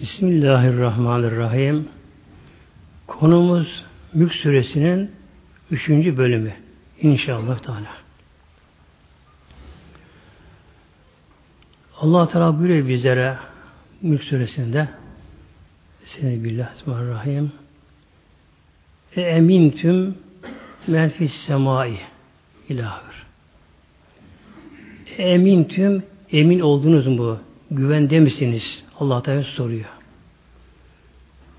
Bismillahirrahmanirrahim. Konumuz Mülk Suresinin üçüncü bölümü. İnşallah Teala. Allah Teala buyuruyor bizlere Mülk Suresinde Bismillahirrahmanirrahim. E emintüm men fis semai ilahır. E emintüm emin oldunuz mu? Güvende misiniz? Allah Teala soruyor.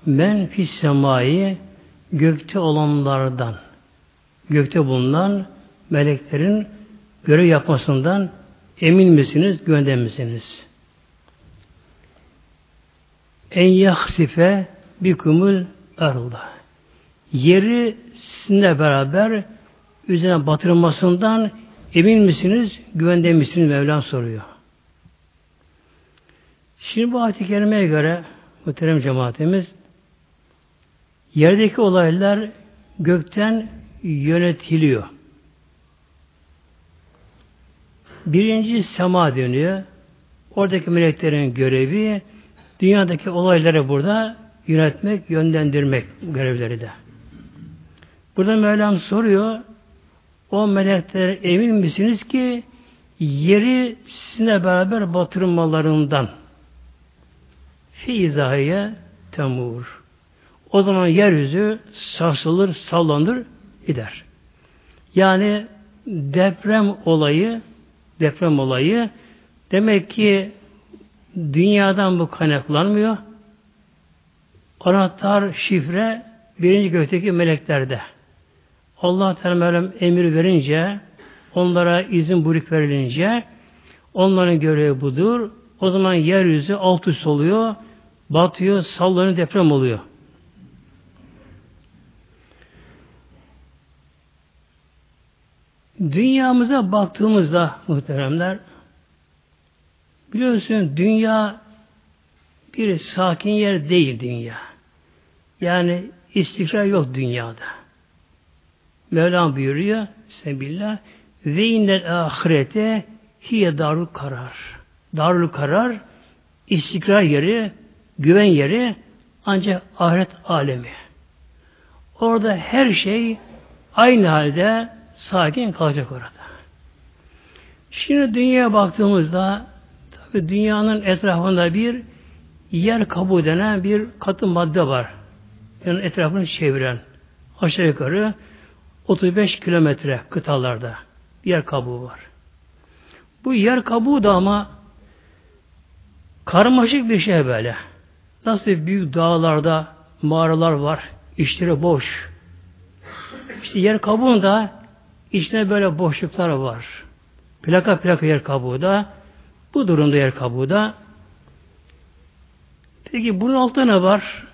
Men fis semai gökte olanlardan gökte bulunan meleklerin görev yapmasından emin misiniz, güvende misiniz? En yahsife bikumul arda. Yeri sizinle beraber üzerine batırılmasından emin misiniz, güvende misiniz Mevlam soruyor. Şimdi bu ayet-i kerimeye göre muhterem cemaatimiz yerdeki olaylar gökten yönetiliyor. Birinci sema dönüyor. Oradaki meleklerin görevi dünyadaki olayları burada yönetmek, yönlendirmek görevleri de. Burada Mevlam soruyor, o melekler emin misiniz ki yeri sizinle beraber batırmalarından fi izahiye temur. O zaman yeryüzü sarsılır, sallanır, gider. Yani deprem olayı deprem olayı demek ki dünyadan bu kaynaklanmıyor. Anahtar, şifre birinci gökteki meleklerde. Allah Teala emir verince, onlara izin buyruk verilince, onların görevi budur. O zaman yeryüzü alt üst oluyor, batıyor, sallanıyor, deprem oluyor. Dünyamıza baktığımızda muhteremler biliyorsun dünya bir sakin yer değil dünya. Yani istikrar yok dünyada. Mevlam buyuruyor Sebillah ve innel ahirete hiye darul karar. Darul karar istikrar yeri, güven yeri ancak ahiret alemi. Orada her şey aynı halde sakin kalacak orada. Şimdi dünyaya baktığımızda tabi dünyanın etrafında bir yer kabuğu denen bir katı madde var. Yani etrafını çeviren aşağı yukarı 35 kilometre kıtalarda yer kabuğu var. Bu yer kabuğu da ama karmaşık bir şey böyle. Nasıl büyük dağlarda mağaralar var, içleri boş. İşte yer kabuğunda İçinde böyle boşluklar var. Plaka plaka yer kabuğu da bu durumda yer kabuğu da Peki bunun altında ne var?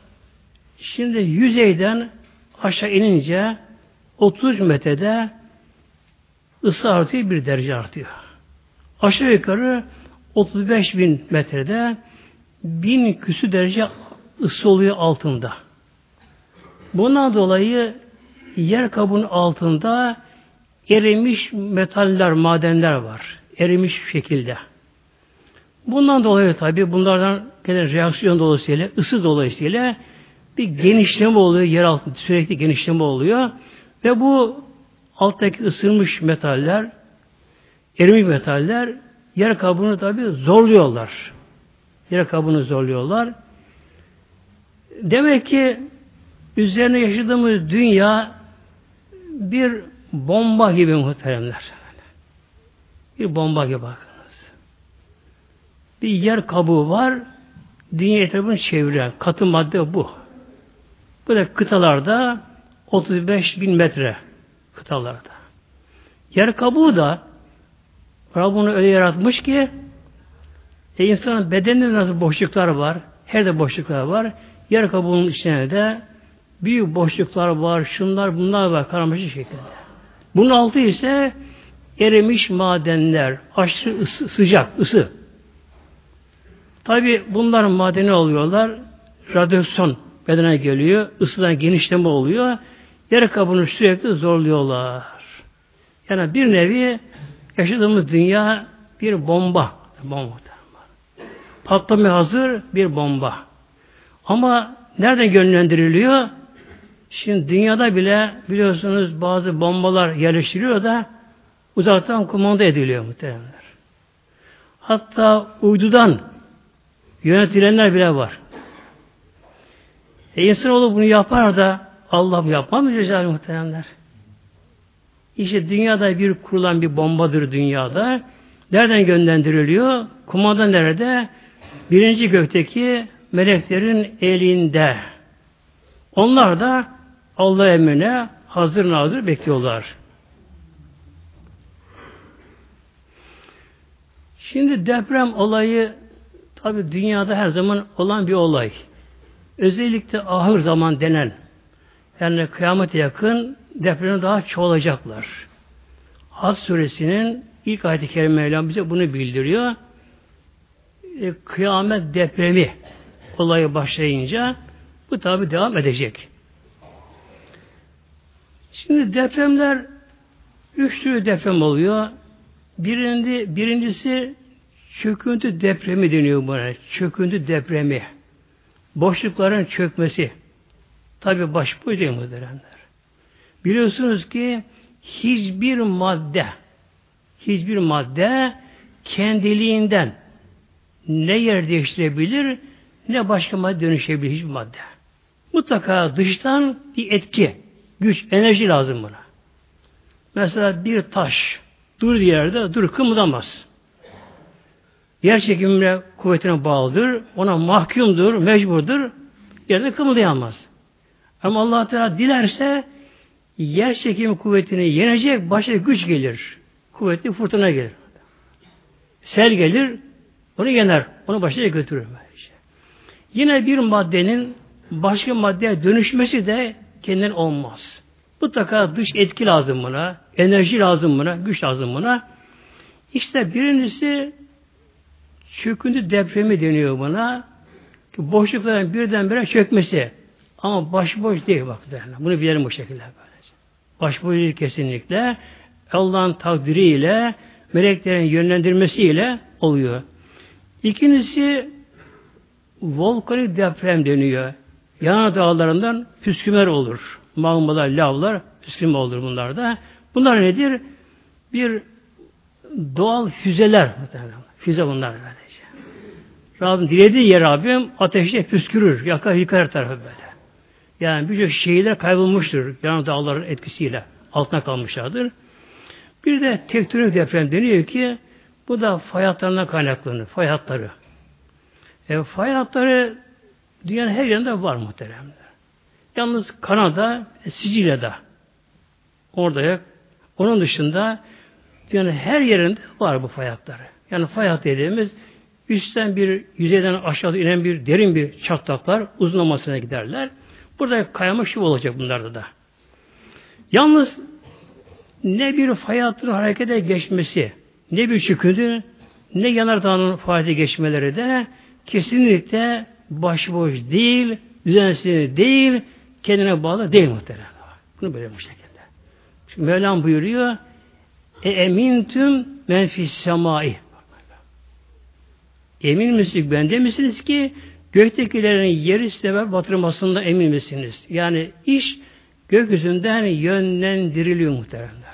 Şimdi yüzeyden aşağı inince 30 metrede ısı artıyor bir derece artıyor. Aşağı yukarı 35 bin metrede bin küsü derece ısı oluyor altında. Bundan dolayı yer kabuğunun altında erimiş metaller, madenler var. Erimiş şekilde. Bundan dolayı tabi bunlardan gelen reaksiyon dolayısıyla, ısı dolayısıyla bir genişleme oluyor, yer altında sürekli genişleme oluyor ve bu alttaki ısınmış metaller, erimiş metaller yer kabuğunu tabi zorluyorlar. Yer kabuğunu zorluyorlar. Demek ki üzerine yaşadığımız dünya bir Bomba gibi muhteremler. Bir bomba gibi bakınız. Bir yer kabuğu var, dünya etrafını çeviren katı madde bu. Da kıtalarda 35 bin metre kıtalarda. Yer kabuğu da Rabbini öyle yaratmış ki e insanın bedeninde nasıl boşluklar var, her de boşluklar var. Yer kabuğunun içine de büyük boşluklar var, şunlar bunlar var karmaşık şekilde. Bunun altı ise erimiş madenler, aşırı ısı, sıcak, ısı. Tabi bunlar madeni oluyorlar, radyasyon bedene geliyor, ısıdan genişleme oluyor, yer kabını sürekli zorluyorlar. Yani bir nevi yaşadığımız dünya bir bomba. Bomba. Patlamaya hazır bir bomba. Ama nereden yönlendiriliyor? Şimdi dünyada bile biliyorsunuz bazı bombalar yerleştiriyor da uzaktan kumanda ediliyor muhtemelenler. Hatta uydudan yönetilenler bile var. E insanoğlu bunu yapar da Allah yapmaz mı Cezayir muhteremler? İşte dünyada bir kurulan bir bombadır dünyada. Nereden yönlendiriliyor? Kumanda nerede? Birinci gökteki meleklerin elinde. Onlar da Allah emrine hazır nazır bekliyorlar. Şimdi deprem olayı tabi dünyada her zaman olan bir olay. Özellikle ahır zaman denen yani kıyamete yakın depremi daha çoğalacaklar. Has suresinin ilk ayet-i kerime bize bunu bildiriyor. E, kıyamet depremi olayı başlayınca bu tabi devam edecek. Şimdi depremler üç türlü deprem oluyor. Birindi, birincisi çöküntü depremi deniyor buna. Çöküntü depremi. Boşlukların çökmesi. Tabi baş bu değil muhteremler. Biliyorsunuz ki hiçbir madde hiçbir madde kendiliğinden ne yer değiştirebilir ne başka madde dönüşebilir hiçbir madde. Mutlaka dıştan bir etki, güç, enerji lazım buna. Mesela bir taş dur yerde dur kımıldamaz. Yer çekimine kuvvetine bağlıdır. Ona mahkumdur, mecburdur. Yerde kımıldayamaz. Ama allah Teala dilerse yer çekimi kuvvetini yenecek başka güç gelir. Kuvvetli fırtına gelir. Sel gelir, onu yener. Onu başına götürür. Yine bir maddenin başka maddeye dönüşmesi de kendinden olmaz. Mutlaka dış etki lazım buna, enerji lazım buna, güç lazım buna. İşte birincisi çöküntü depremi deniyor buna. Boşlukların birdenbire çökmesi. Ama başboş değil bak. Bunu bilelim bu şekilde böylece. Başboş değil kesinlikle. Allah'ın takdiriyle, meleklerin yönlendirmesiyle oluyor. İkincisi volkanik deprem deniyor. Yana dağlarından püskümer olur. Magmalar, lavlar püskürme olur bunlarda. Bunlar nedir? Bir doğal füzeler. Füze bunlar böylece. Rabbim dilediği yer Rabbim ateşle püskürür. Yakar yıkar tarafı böyle. Yani birçok şehirler kaybolmuştur. Yan dağların etkisiyle. Altına kalmışlardır. Bir de tektonik deprem deniyor ki bu da fay hatlarından kaynaklanır. Fay hatları. E, fay hatları dünyanın her yerinde var muhteremler. Yalnız Kanada, Sicilya'da orada yok. Onun dışında dünyanın her yerinde var bu fay hatları. Yani fay hattı dediğimiz üstten bir yüzeyden aşağı inen bir derin bir çatlaklar uzunlamasına giderler. Burada kayamış gibi olacak bunlarda da. Yalnız ne bir fay hattının harekete geçmesi, ne bir çöküntü, ne yanardağının faaliyete geçmeleri de kesinlikle başboş değil, düzensiz değil, kendine bağlı değil muhtemelen. Bunu böyle bu şekilde. Şimdi Mevlam buyuruyor, e emintüm menfis semai. Emin misiniz, bende misiniz ki göktekilerin yeri sebep batırmasında emin misiniz? Yani iş gökyüzünden yönlendiriliyor muhteremler.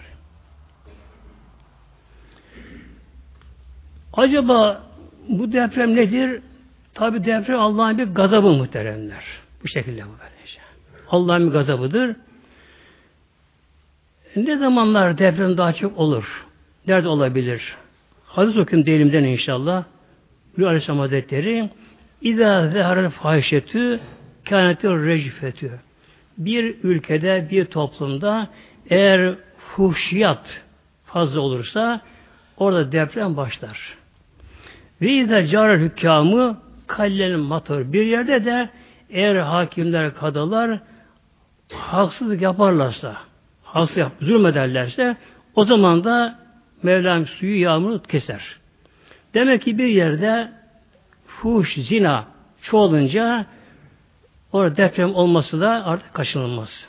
Acaba bu deprem nedir? Tabi deprem Allah'ın bir gazabı muhteremler. Bu şekilde böylece. Allah'ın bir gazabıdır. Ne zamanlar deprem daha çok olur? Nerede olabilir? Hadis okuyayım delimden inşallah. Bir Aleyhisselam Hazretleri İzâ zeharel fahişetü kânetir recifetü bir ülkede, bir toplumda eğer fuhşiyat fazla olursa orada deprem başlar. Ve izâ cârel hükâmı kallen mator. Bir yerde de eğer hakimler, kadılar haksızlık yaparlarsa, haksız yap, zulmederlerse o zaman da Mevlam suyu yağmuru keser. Demek ki bir yerde fuş, zina çoğalınca orada deprem olması da artık kaçınılmaz.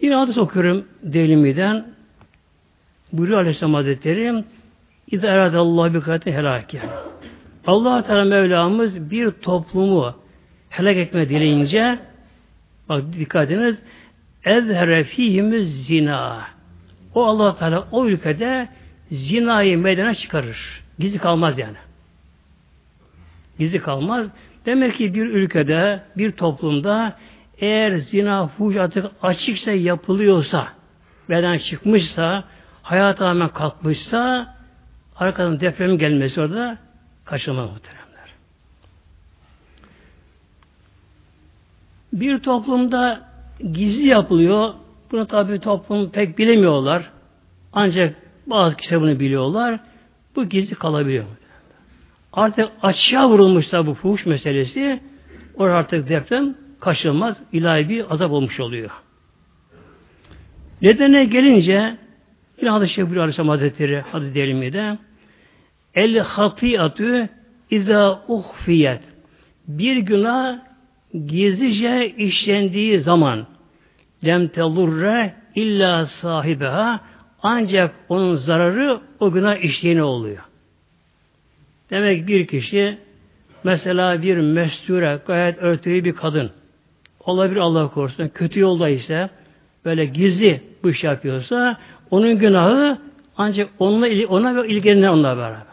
Yine hadis okuyorum Deylimi'den. Buyuruyor Aleyhisselam Hazretleri İzâ eradallahu bi kâti helâke. allah Teala Mevlamız bir toplumu helak etme dileyince bak dikkat ediniz ezhere fihimiz zina. O allah Teala o ülkede zinayı meydana çıkarır. Gizli kalmaz yani. Gizli kalmaz. Demek ki bir ülkede, bir toplumda eğer zina, fuhuş artık açıkça yapılıyorsa, beden çıkmışsa, hayat tamamen kalkmışsa, arkadan depremin gelmesi orada kaçınılmaz muhteremler. Bir toplumda gizli yapılıyor. Bunu tabi toplum pek bilemiyorlar. Ancak bazı kişiler bunu biliyorlar. Bu gizli kalabiliyor. Artık açığa vurulmuşsa bu fuhuş meselesi orada artık deprem kaçınılmaz ilahi bir azap olmuş oluyor. Nedene gelince yine hadis-i şerif Aleyhisselam Hazretleri hadis de el hatiyatü iza uhfiyet bir günah gizlice işlendiği zaman lem telurre illa sahibeha ancak onun zararı o günah işleyene oluyor. Demek bir kişi mesela bir mesture gayet örtüyü bir kadın olabilir Allah korusun kötü yolda ise böyle gizli bu iş yapıyorsa onun günahı ancak onunla ona ve ilgilenen onunla beraber.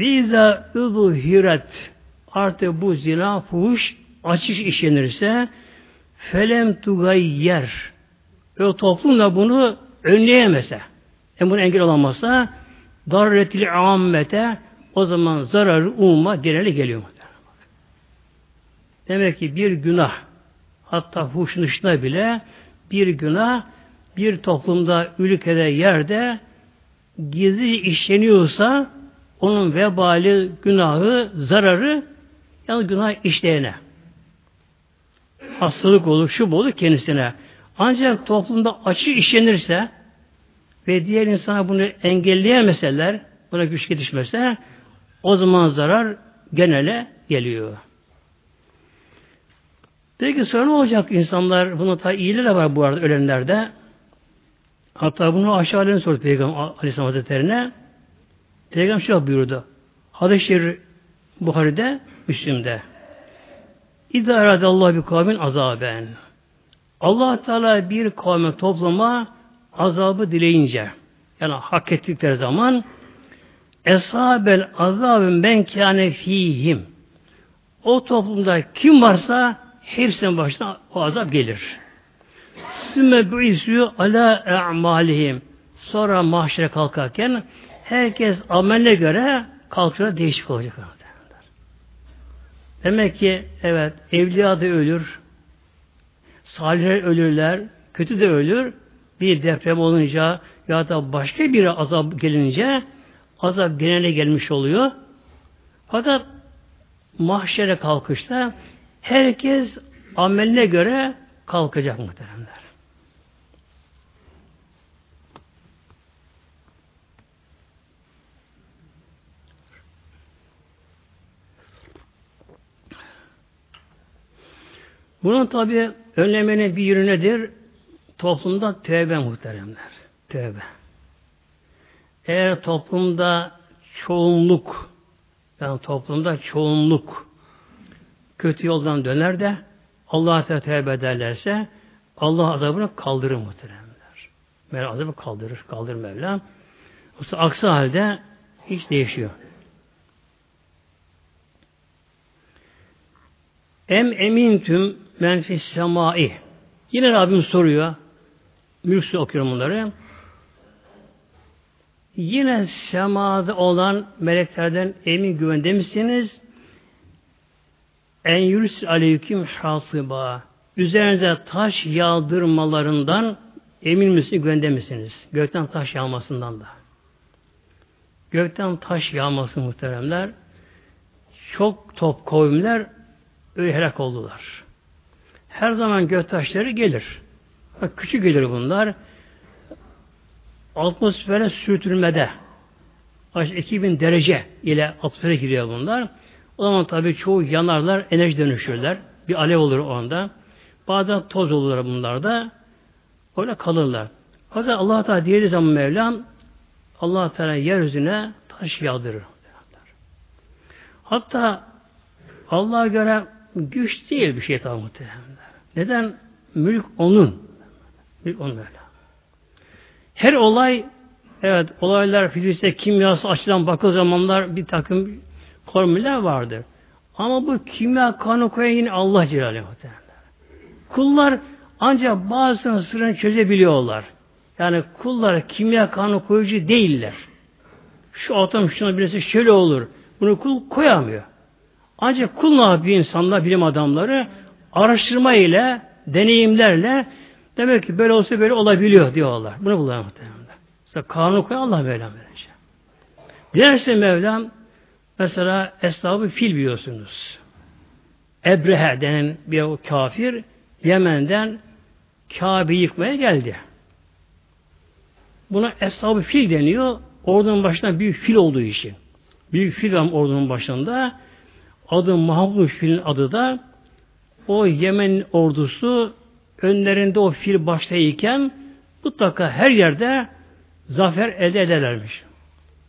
Viza hiret artık bu zina fuhuş açık işlenirse felem tugayyer o toplum da bunu önleyemese yani bunu engel olamazsa darretil ammete o zaman zararı umma geneli geliyor. Demek ki bir günah hatta huşun dışında bile bir günah bir toplumda, ülkede, yerde gizli işleniyorsa onun vebali, günahı, zararı yani günah işleyene. Hastalık olur, şu olur kendisine. Ancak toplumda açık işlenirse ve diğer insana bunu engelleyemeseler, buna güç yetişmese o zaman zarar genele geliyor. Peki sonra ne olacak insanlar? Buna ta iyileri de var bu arada ölenlerde. Hatta bunu aşağılarını sordu Peygamber Aleyhisselam Hazretleri'ne. Peygamber şöyle buyurdu. Hadis-i Şerif Buhari'de, Müslim'de. İdâ Allah bir kavmin azaben. allah Teala bir kavme topluma azabı dileyince yani hak ettikleri zaman eshabel azabın ben kâne fihim o toplumda kim varsa hepsinin başına o azap gelir. Sümme bu'isü ala e'malihim sonra mahşere kalkarken herkes ameline göre kalkıyor değişik olacak. Demek ki evet evliya da ölür, salihler ölürler, kötü de ölür. Bir deprem olunca ya da başka bir azap gelince azap genele gelmiş oluyor. Fakat mahşere kalkışta herkes ameline göre kalkacak muhteremler. Bunun tabi önlemenin bir yönü nedir? Toplumda tövbe muhteremler. Tövbe. Eğer toplumda çoğunluk yani toplumda çoğunluk kötü yoldan döner de Allah'a tövbe ederlerse Allah azabını kaldırır muhteremler. Mevla azabı kaldırır. Kaldırır Mevla. Yoksa aksi halde hiç değişiyor. Em emintüm menfis semai. Yine Rabbim soruyor. Mülksü okuyorum bunları. Yine semada olan meleklerden emin güvende misiniz? En yürüs aleyküm hasıba. Üzerinize taş yağdırmalarından emin misiniz, güvende misiniz? Gökten taş yağmasından da. Gökten taş yağması muhteremler. Çok top kavimler öyle helak oldular. Her zaman gök taşları gelir. Bak, küçük gelir bunlar. Atmosfere sürtülmede 2000 derece ile atmosfere giriyor bunlar. O zaman tabii çoğu yanarlar, enerji dönüşürler. Bir alev olur o anda. Bazen toz olurlar bunlarda. Öyle kalırlar. Fakat Allah Teala diğer zaman Mevlam Allah Teala yeryüzüne taş yağdırır. Hatta Allah'a göre güç değil bir şeytan muhtemelen. Neden? Mülk onun. Mülk onun öyle. Her olay evet olaylar fizikte kimyası açıdan bakıl zamanlar bir takım formüller vardır. Ama bu kimya kanı koyan yine Allah Celaluhu Kullar ancak bazısının sırrını çözebiliyorlar. Yani kullar kimya kanı koyucu değiller. Şu atom şuna birisi şöyle olur. Bunu kul koyamıyor. Ancak kul ne yapıyor insanlar, bilim adamları? Araştırma ile, deneyimlerle demek ki böyle olsa böyle olabiliyor diyorlar. Bunu buluyor muhtemelen. Mesela kanunu koyan Allah Mevlam böylece. Dilerse Mevlam mesela eshabı fil biliyorsunuz. Ebrehe denen bir o kafir Yemen'den Kabe yıkmaya geldi. Buna eshab fil deniyor. Ordunun başında büyük fil olduğu için. Büyük fil var ordunun başında. Adı Mahmud filin adı da o Yemen ordusu önlerinde o fil baştayken mutlaka her yerde zafer elde ederlermiş.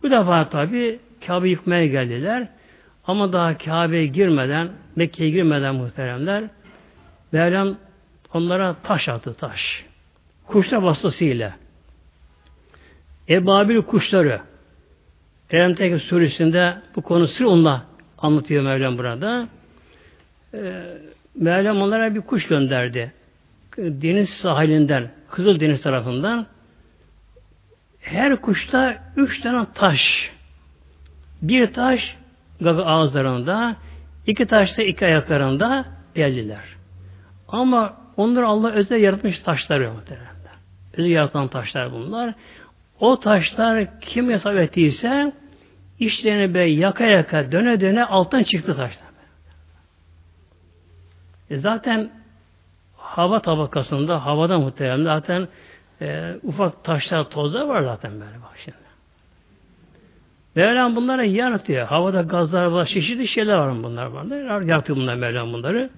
Bu defa tabi Kabe yıkmaya geldiler. Ama daha Kabe'ye girmeden, Mekke'ye girmeden muhteremler Mevlam onlara taş attı taş. Kuşlar vasıtasıyla. Ebabil kuşları Elemteki suresinde bu konu sır onunla anlatıyor Mevlam burada. Ee, Mevlam onlara bir kuş gönderdi. Deniz sahilinden, Kızıl Deniz tarafından her kuşta üç tane taş. Bir taş gaga ağızlarında, iki taş da iki ayaklarında geldiler. Ama onlar Allah özel yaratmış taşlar muhtemelen. Özel yaratan taşlar bunlar. O taşlar kim hesap ettiyse işlerine be yaka yaka döne döne alttan çıktı taşlar. E zaten hava tabakasında havada muhtemelen zaten e, ufak taşlar tozlar var zaten böyle bak şimdi. Mevlam bunları yaratıyor. Havada gazlar var, çeşitli şeyler var bunlar var. Yaratıyor bunlar Mevlam bunları.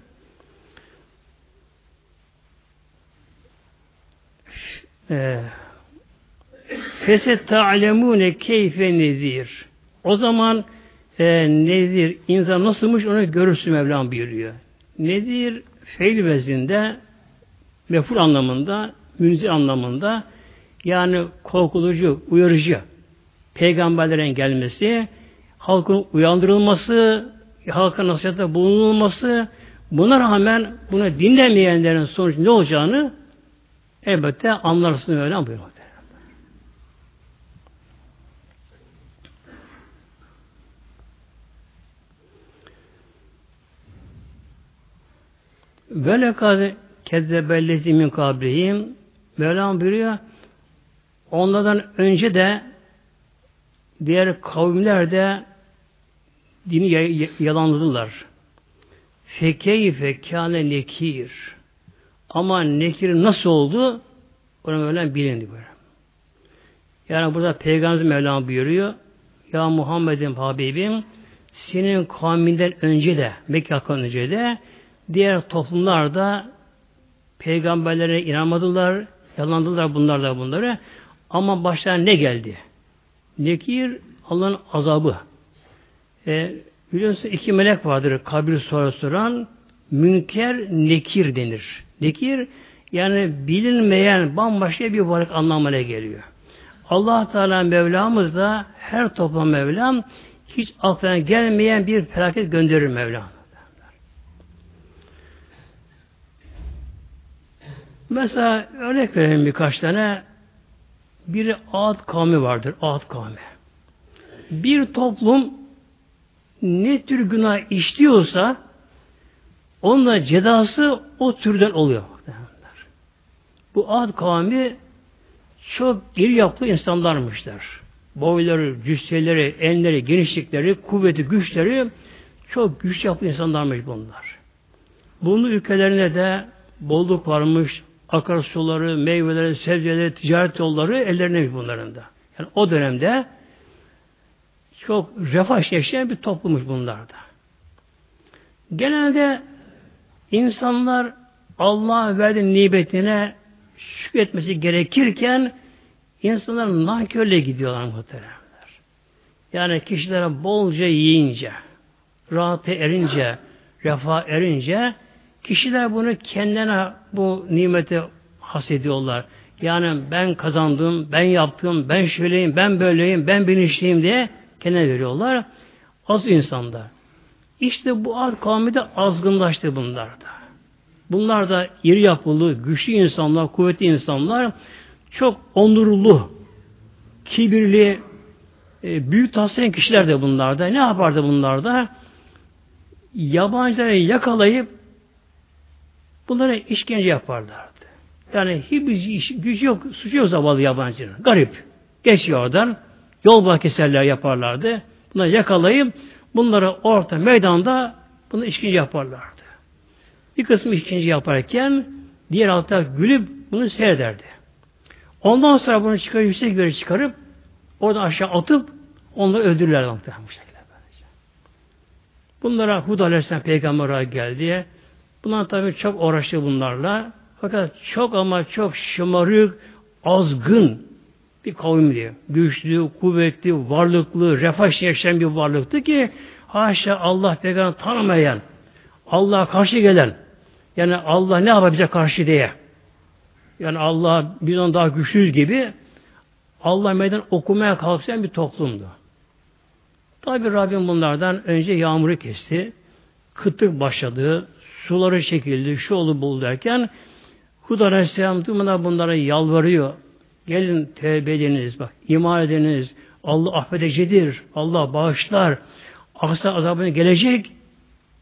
Feset ta'lemune keyfe nezir. O zaman e, nedir, insan nasılmış onu görürsün Mevlam buyuruyor. Nedir? Feil vezinde meful anlamında, münzir anlamında yani korkutucu, uyarıcı peygamberlerin gelmesi, halkın uyandırılması, halka nasihatte bulunulması, buna rağmen bunu dinlemeyenlerin sonucu ne olacağını elbette anlarsın öyle buyuruyor. Ve lekad kezzebellezi min kabrihim Mevlam buyuruyor onlardan önce de diğer kavimler de dini yalanladılar. Fekeyfe kâne nekir. Ama nekir nasıl oldu? Onu Mevlam bilindi böyle. Yani burada Peygamber Mevlam buyuruyor. Ya Muhammed'in Habibim senin kavminden önce de Mekke önce de Diğer toplumlarda peygamberlere inanmadılar, yalandılar bunlar da bunları. Ama başlarına ne geldi? Nekir Allah'ın azabı. E, biliyorsunuz iki melek vardır kabir sonra soran. Münker, nekir denir. Nekir yani bilinmeyen bambaşka bir varlık anlamına geliyor. Allah Teala Mevlamız da her toplum Mevlam hiç aklına gelmeyen bir felaket gönderir Mevlam. Mesela örnek verelim birkaç tane. Bir Ad kavmi vardır. Ad kavmi. Bir toplum ne tür günah işliyorsa onunla cezası o türden oluyor. Bu Ad kavmi çok geri yaptığı insanlarmışlar. Boyları, cüsseleri, enleri, genişlikleri, kuvveti, güçleri çok güç yaptığı insanlarmış bunlar. Bunun ülkelerine de bolluk varmış, akarsuları, meyveleri, sebzeleri, ticaret yolları ellerine bunların da. Yani o dönemde çok refah yaşayan bir toplummuş bunlarda. Genelde insanlar Allah verdiği nimetine şükretmesi gerekirken insanlar nankörle gidiyorlar muhteremler. Yani kişilere bolca yiyince, rahate erince, refah erince kişiler bunu kendine bu nimeti hasediyorlar. Yani ben kazandım, ben yaptım, ben şöyleyim, ben böyleyim, ben bilinçliyim diye kendine veriyorlar. Az insanlar. İşte bu ad kavmi de azgınlaştı bunlarda. Bunlar da iri yapılı, güçlü insanlar, kuvvetli insanlar, çok onurlu, kibirli, e, büyük taslayan kişiler de bunlarda. Ne yapardı bunlarda? Yabancıları yakalayıp bunlara işkence yaparlardı. Yani hiçbir güç yok, suçu yok zavallı yabancının. Garip. Geçiyor oradan. Yol bahkeserler yaparlardı. Bunları yakalayıp bunları orta meydanda bunu işkence yaparlardı. Bir kısmı işkence yaparken diğer altta gülüp bunu seyrederdi. Ondan sonra bunu çıkarıp yüksek bir çıkarıp orada aşağı atıp onları öldürürler bu şekilde. Bunlara Hud Aleyhisselam peygamber geldi. Bunlar tabi çok uğraştı bunlarla. Fakat çok ama çok şımarık, azgın bir kavim diye. Güçlü, kuvvetli, varlıklı, refah yaşayan bir varlıktı ki haşa Allah peygamber tanımayan, Allah'a karşı gelen, yani Allah ne yapacak karşı diye. Yani Allah bizden daha güçlüyüz gibi Allah meydan okumaya kalksayan bir toplumdu. Tabi Rabbim bunlardan önce yağmuru kesti. Kıtlık başladı. Suları çekildi. Şu oldu bul derken Hud Aleyhisselam tümüne bunlara yalvarıyor. Gelin tevbe ediniz bak. iman ediniz. Allah affedicidir. Allah bağışlar. Aksi azabına gelecek.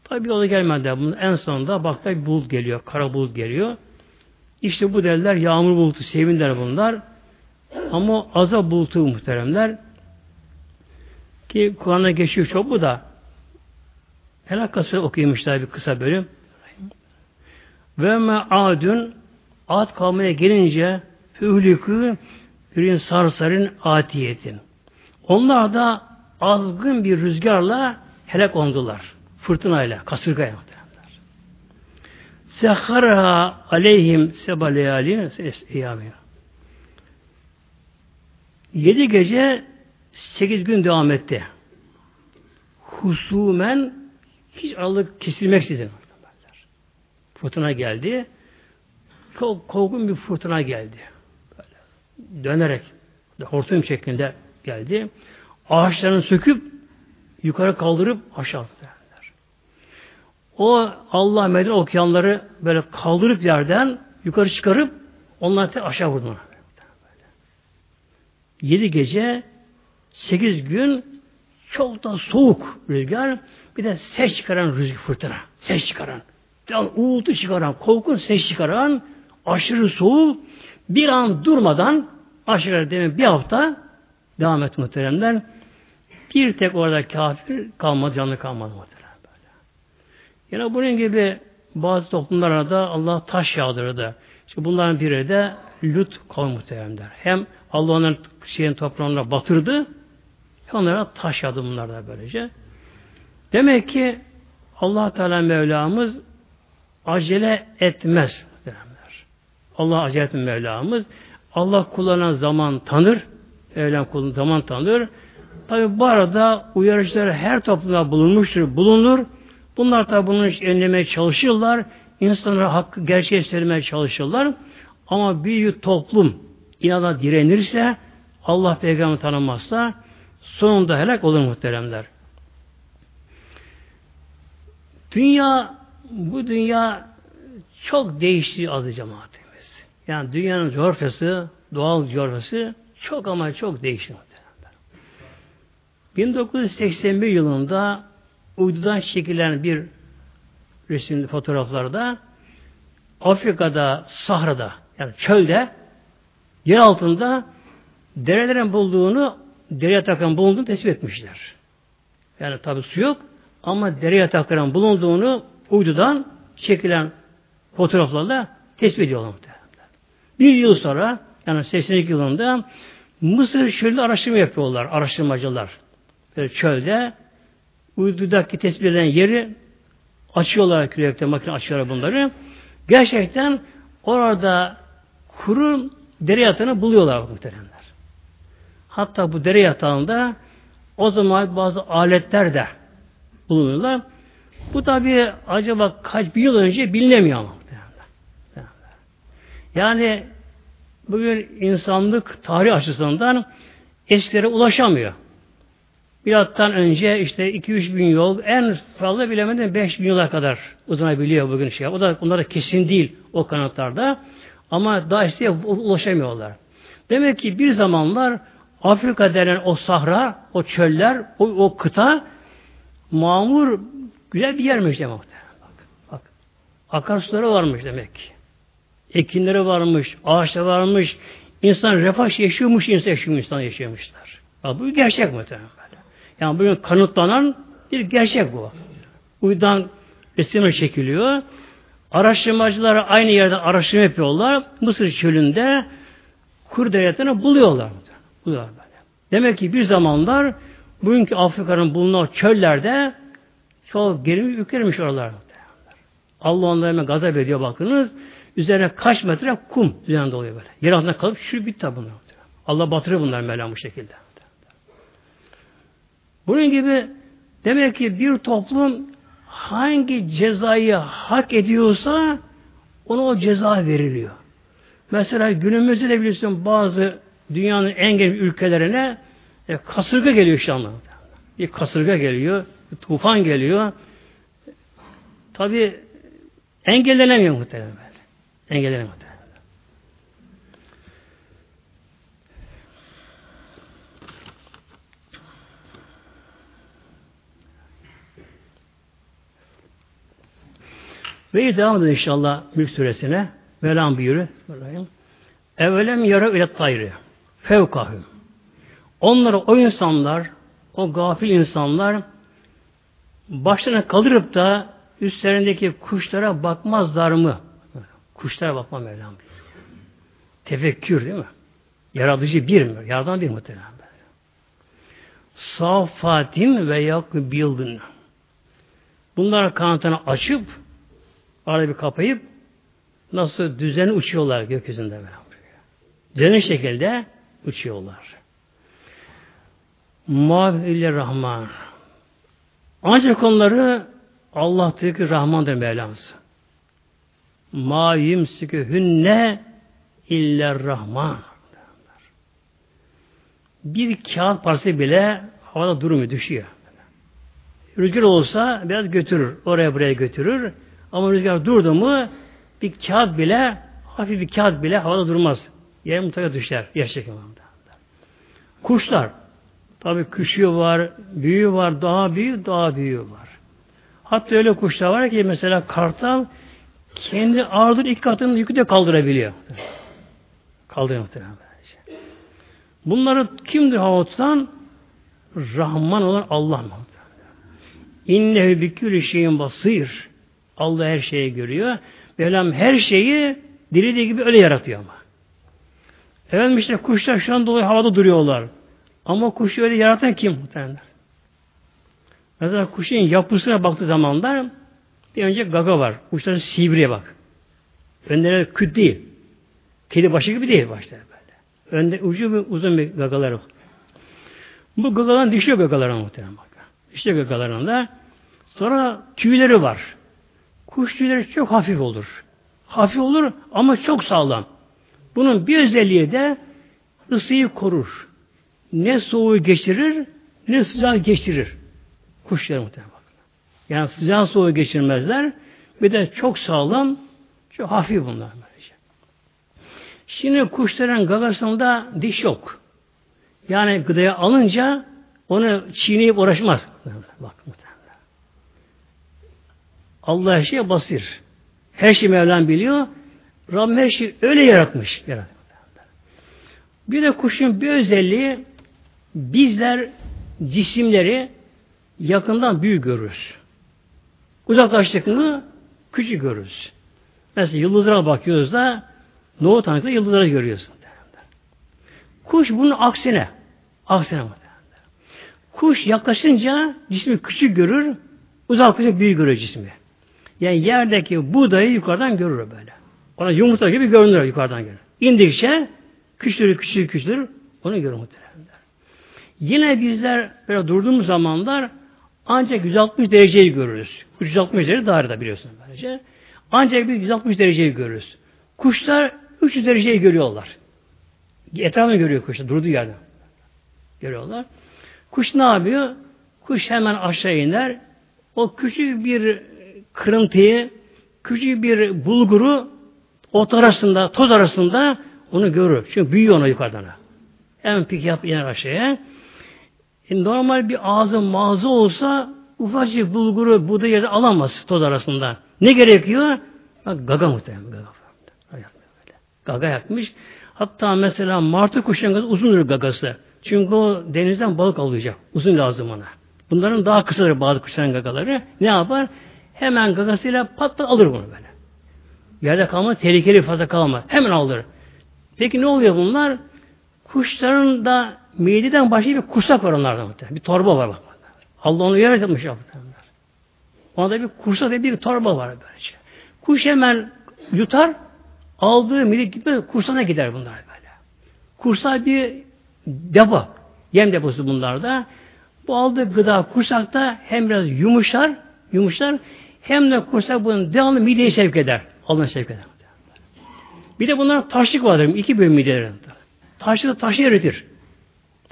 Tabi o da gelmedi. Bunun en sonunda bak bir bulut geliyor. Kara bulut geliyor. İşte bu derler yağmur bulutu. Sevinler bunlar. Ama azap bulutu muhteremler. Ki Kur'an'a geçiyor çok bu da. Helak okuymuşlar bir kısa bölüm. Ve me adün ad kavmine gelince fühlükü ürün sarsarın atiyetin. Onlar da azgın bir rüzgarla helak oldular. Fırtınayla, kasırgaya. Sehara aleyhim sebaleyalin eyamin. Yedi gece sekiz gün devam etti. Husumen hiç aralık kesilmek istedi. Fırtına geldi. Çok korkun bir fırtına geldi. Böyle dönerek hortum şeklinde geldi. Ağaçlarını söküp yukarı kaldırıp aşağı attılar. O Allah meden okuyanları böyle kaldırıp yerden yukarı çıkarıp onları aşağı vurdular. Yedi gece sekiz gün çok da soğuk rüzgar bir de ses çıkaran rüzgar fırtına. Ses çıkaran. Yani uğultu çıkaran, korkun ses çıkaran aşırı soğuk bir an durmadan aşırı demin bir hafta devam etti muhteremler. Bir tek orada kafir kalmadı, canlı kalmadı muhterem böyle. Yine bunun gibi bazı toplumlarda da Allah taş yağdırdı. İşte bunların biri de Lut kavmi muhteremler. Hem Allah onların şeyin toprağına batırdı onlara taş yağdı bunlar da böylece. Demek ki Allah Teala Mevlamız acele etmez. Allah acele etmez Mevlamız. Allah kullarına zaman tanır. Mevlam kuluna zaman tanır. Tabi bu arada uyarıcılar her toplumda bulunmuştur, bulunur. Bunlar tabi bunu önlemeye çalışırlar. İnsanlara hakkı gerçeği söylemeye çalışırlar. Ama bir toplum inada direnirse, Allah peygamber tanımazsa sonunda helak olur muhteremler. Dünya, bu dünya çok değişti azı cemaatimiz. Yani dünyanın coğrafyası, doğal coğrafyası çok ama çok değişti. 1981 yılında uydudan çekilen bir resim fotoğraflarda Afrika'da, Sahra'da yani çölde yer altında derelerin bulduğunu dere yatakların bulunduğunu tespit etmişler. Yani tabi su yok ama dere yatakların bulunduğunu uydudan çekilen fotoğraflarla tespit ediyorlar. Bir yıl sonra yani 82 yılında Mısır çölde araştırma yapıyorlar araştırmacılar. Böyle çölde uydudaki tespit edilen yeri açıyorlar kürekte makine açıyorlar bunları. Gerçekten orada kuru dere yatağını buluyorlar muhteremler. Hatta bu dere yatağında o zaman bazı aletler de bulunuyorlar. Bu tabi acaba kaç bin yıl önce bilinemiyor ama. Yani bugün insanlık tarih açısından eskilere ulaşamıyor. Milattan önce işte 2-3 bin yol en fazla bilemeden 5 bin yıla kadar uzanabiliyor bugün şey. O da onlara kesin değil o kanatlarda. Ama daha işte ulaşamıyorlar. Demek ki bir zamanlar Afrika denen o sahra, o çöller, o, o kıta mamur güzel bir yermiş demek. Bak, bak. Akarsuları varmış demek ki. Ekinleri varmış, ağaçları varmış. İnsan refah yaşıyormuş, insan yaşıyormuş, insan yaşıyormuşlar. Bak, bu gerçek muhtemelen böyle. Yani bugün kanıtlanan bir gerçek bu. Uydan resimler çekiliyor. Araştırmacılar aynı yerde araştırma yapıyorlar. Mısır çölünde kur devletini buluyorlar. buluyorlar böyle. Demek ki bir zamanlar bugünkü Afrika'nın bulunan çöllerde çok geri ülkelermiş oralar. Allah hemen gazap ediyor bakınız. Üzerine kaç metre kum üzerinde oluyor böyle. Yer altında kalıp şu bitti bunlar. Allah batırır bunlar Mevlam bu şekilde. Bunun gibi demek ki bir toplum hangi cezayı hak ediyorsa ona o ceza veriliyor. Mesela günümüzde de biliyorsun bazı dünyanın en geniş ülkelerine e, kasırga geliyor şu anda. Bir kasırga geliyor, tufan geliyor. Tabi engellenemiyor muhtemelen. Engellenemiyor. Ve devam edelim inşallah Mülk suresine. Velam buyuruyor. Evvelem yara ile tayrı. Fevkahüm. Onları o insanlar, o gafil insanlar başlarına kaldırıp da üstlerindeki kuşlara bakmazlar mı? Kuşlara bakma Mevlam Tefekkür değil mi? Yaratıcı bir mi? Yaradan bir muhtemelen. Safatim ve yakbildin. Bunlar kanatını açıp arada bir kapayıp nasıl düzenli uçuyorlar gökyüzünde böyle. Düzenli şekilde uçuyorlar. Maville Rahman. Ancak onları Allah ki Rahmandır Mevlamız. Ma hünne iller Rahman. Bir kağıt parçası bile havada durmuyor, düşüyor. Rüzgar olsa biraz götürür. Oraya buraya götürür. Ama rüzgar durdu mu bir kağıt bile hafif bir kağıt bile havada durmaz. Yere mutlaka düşer. Yer çekiminde. Kuşlar. Tabi küçüğü var, büyüğü var, daha büyük, daha büyüğü var. Hatta öyle kuşlar var ki mesela kartal kendi ağırlığın iki katını yükü de kaldırabiliyor. Kaldırıyor muhtemelen. Bunları kimdir hava? Rahman olan Allah mı? İnnehu bikülü şeyin basir. Allah her şeyi görüyor. Mevlam her şeyi dilediği gibi öyle yaratıyor ama. Efendim işte kuşlar şu an dolayı havada duruyorlar. Ama kuşu öyle yaratan kim muhtemelen? Mesela kuşun yapısına baktığı zamanlar bir önce gaga var. Kuşların sibriye bak. Önlerine küt değil. Kedi başı gibi değil başta böyle. Önde ucu bir uzun bir gagaları. Bu gagaların dişli gagaları muhtemelen bak. Dişli gagalarında sonra tüyleri var. Kuş tüyleri çok hafif olur. Hafif olur ama çok sağlam. Bunun bir özelliği de ısıyı korur. Ne soğuğu geçirir ne sıcağı geçirir. Kuşlar muhtemelen. Yani sıcağı soğuğu geçirmezler. Bir de çok sağlam, çok hafif bunlar. Böylece. Şimdi kuşların gagasında diş yok. Yani gıdaya alınca onu çiğneyip uğraşmaz. Bak muhtemelen. Allah her şeye basir. Her şeyi Mevlam biliyor. Rabbim her şeyi öyle yaratmış. Bir de kuşun bir özelliği bizler cisimleri yakından büyük görürüz. Uzaklaştıkını küçük görürüz. Mesela yıldızlara bakıyoruz da Nohut Tanrı'da yıldızları görüyorsun. Kuş bunun aksine. Aksine Kuş yaklaşınca cismi küçük görür, uzaklaşınca büyük görür cismi. Yani yerdeki buğdayı yukarıdan görür böyle. Ona yumurta gibi görünür yukarıdan görür. İndikçe küçülür, küçülür, küçülür. Onu görür muhtemelen. Yine bizler böyle durduğumuz zamanlar ancak 160 dereceyi görürüz. 360 derece dairede biliyorsunuz böylece. Ancak bir 160 dereceyi görürüz. Kuşlar 300 dereceyi görüyorlar. Etrafını görüyor kuşlar. Durduğu yerde. Görüyorlar. Kuş ne yapıyor? Kuş hemen aşağı iner. O küçük bir kırıntıyı, küçük bir bulguru ot arasında, toz arasında onu görür. Çünkü büyüyor ona yukarıdan. Hemen pik yap iner aşağıya. E normal bir ağzı mağazı olsa ufacık bulguru buğday yerde alamaz toz arasında. Ne gerekiyor? Bak, gaga muhtemelen. Gaga, gaga yapmış. Hatta mesela martı kuşların uzundur gagası. Çünkü o denizden balık alacak. Uzun lazım ona. Bunların daha kısadır bazı kuşların gagaları. Ne yapar? Hemen gagasıyla pat pat alır bunu böyle. Yerde kalma, tehlikeli fazla kalma. Hemen alır. Peki ne oluyor bunlar? Kuşların da mideden başka bir kursak var onlarda. Bir torba var bak. Allah onu yaratmış muhtemelen. Onda bir kursak ve bir torba var böylece. Kuş hemen yutar, aldığı mide gitmez, kursana gider bunlar böyle. Kursak bir depo, yem deposu bunlarda. Bu aldığı gıda kursakta hem biraz yumuşar, yumuşar, hem de kursak bunun devamlı mideyi sevk eder. Alın sevk eder. Bir de bunların taşlık vardır. iki bölüm mideleri. Taşlık taşı eritir.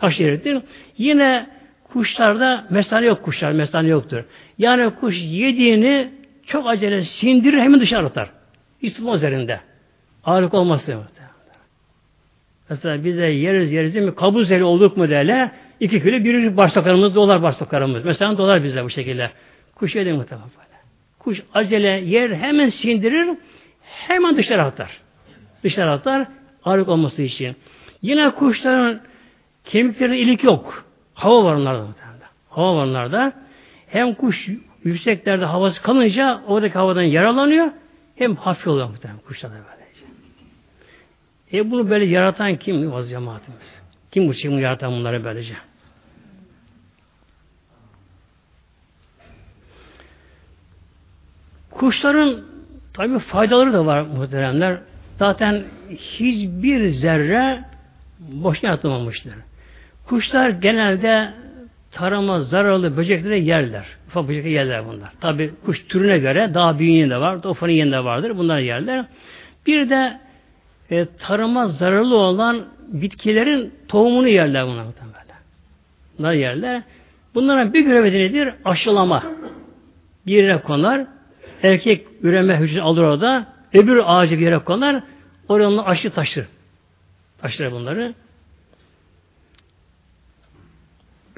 Taş eritir. Yine kuşlarda mesane yok kuşlar. Mesane yoktur. Yani kuş yediğini çok acele sindirir hemen dışarı atar. İstima üzerinde. Ağırlık olması Mesela bize yeriz yeriz değil mi? Kabul zeli olduk mu derler. İki kilo bir bağırsaklarımız dolar bağırsaklarımız. Mesela dolar bize bu şekilde. Kuş yedi muhtemelen. Kuş acele yer hemen sindirir hemen dışarı atar. Dışarı atar ağırlık olması için. Yine kuşların kemiklerinde ilik yok. Hava var onlarda. Hava var onlarda. Hem kuş yükseklerde havası kalınca oradaki havadan yaralanıyor hem hafif oluyor muhtemelen kuşlarda böylece. E bunu böyle yaratan kim? Vaz cemaatimiz. Kim bu şimdi yaratan bunları böylece? Kuşların tabi faydaları da var muhteremler. Zaten hiçbir zerre boşuna atılmamıştır. Kuşlar genelde tarama zararlı böcekleri yerler. Ufak böcekleri yerler bunlar. Tabi kuş türüne göre daha büyüğünde var, ufanın yerinde vardır. Bunlar yerler. Bir de e, tarıma zararlı olan bitkilerin tohumunu yerler bunlar. Bunlar yerler. Bunların bir görevi nedir? Aşılama. Bir yere konar. Erkek üreme hücresi alır orada. Öbür ağacı bir yere konar. Oraya aşı taşır. Taşır bunları.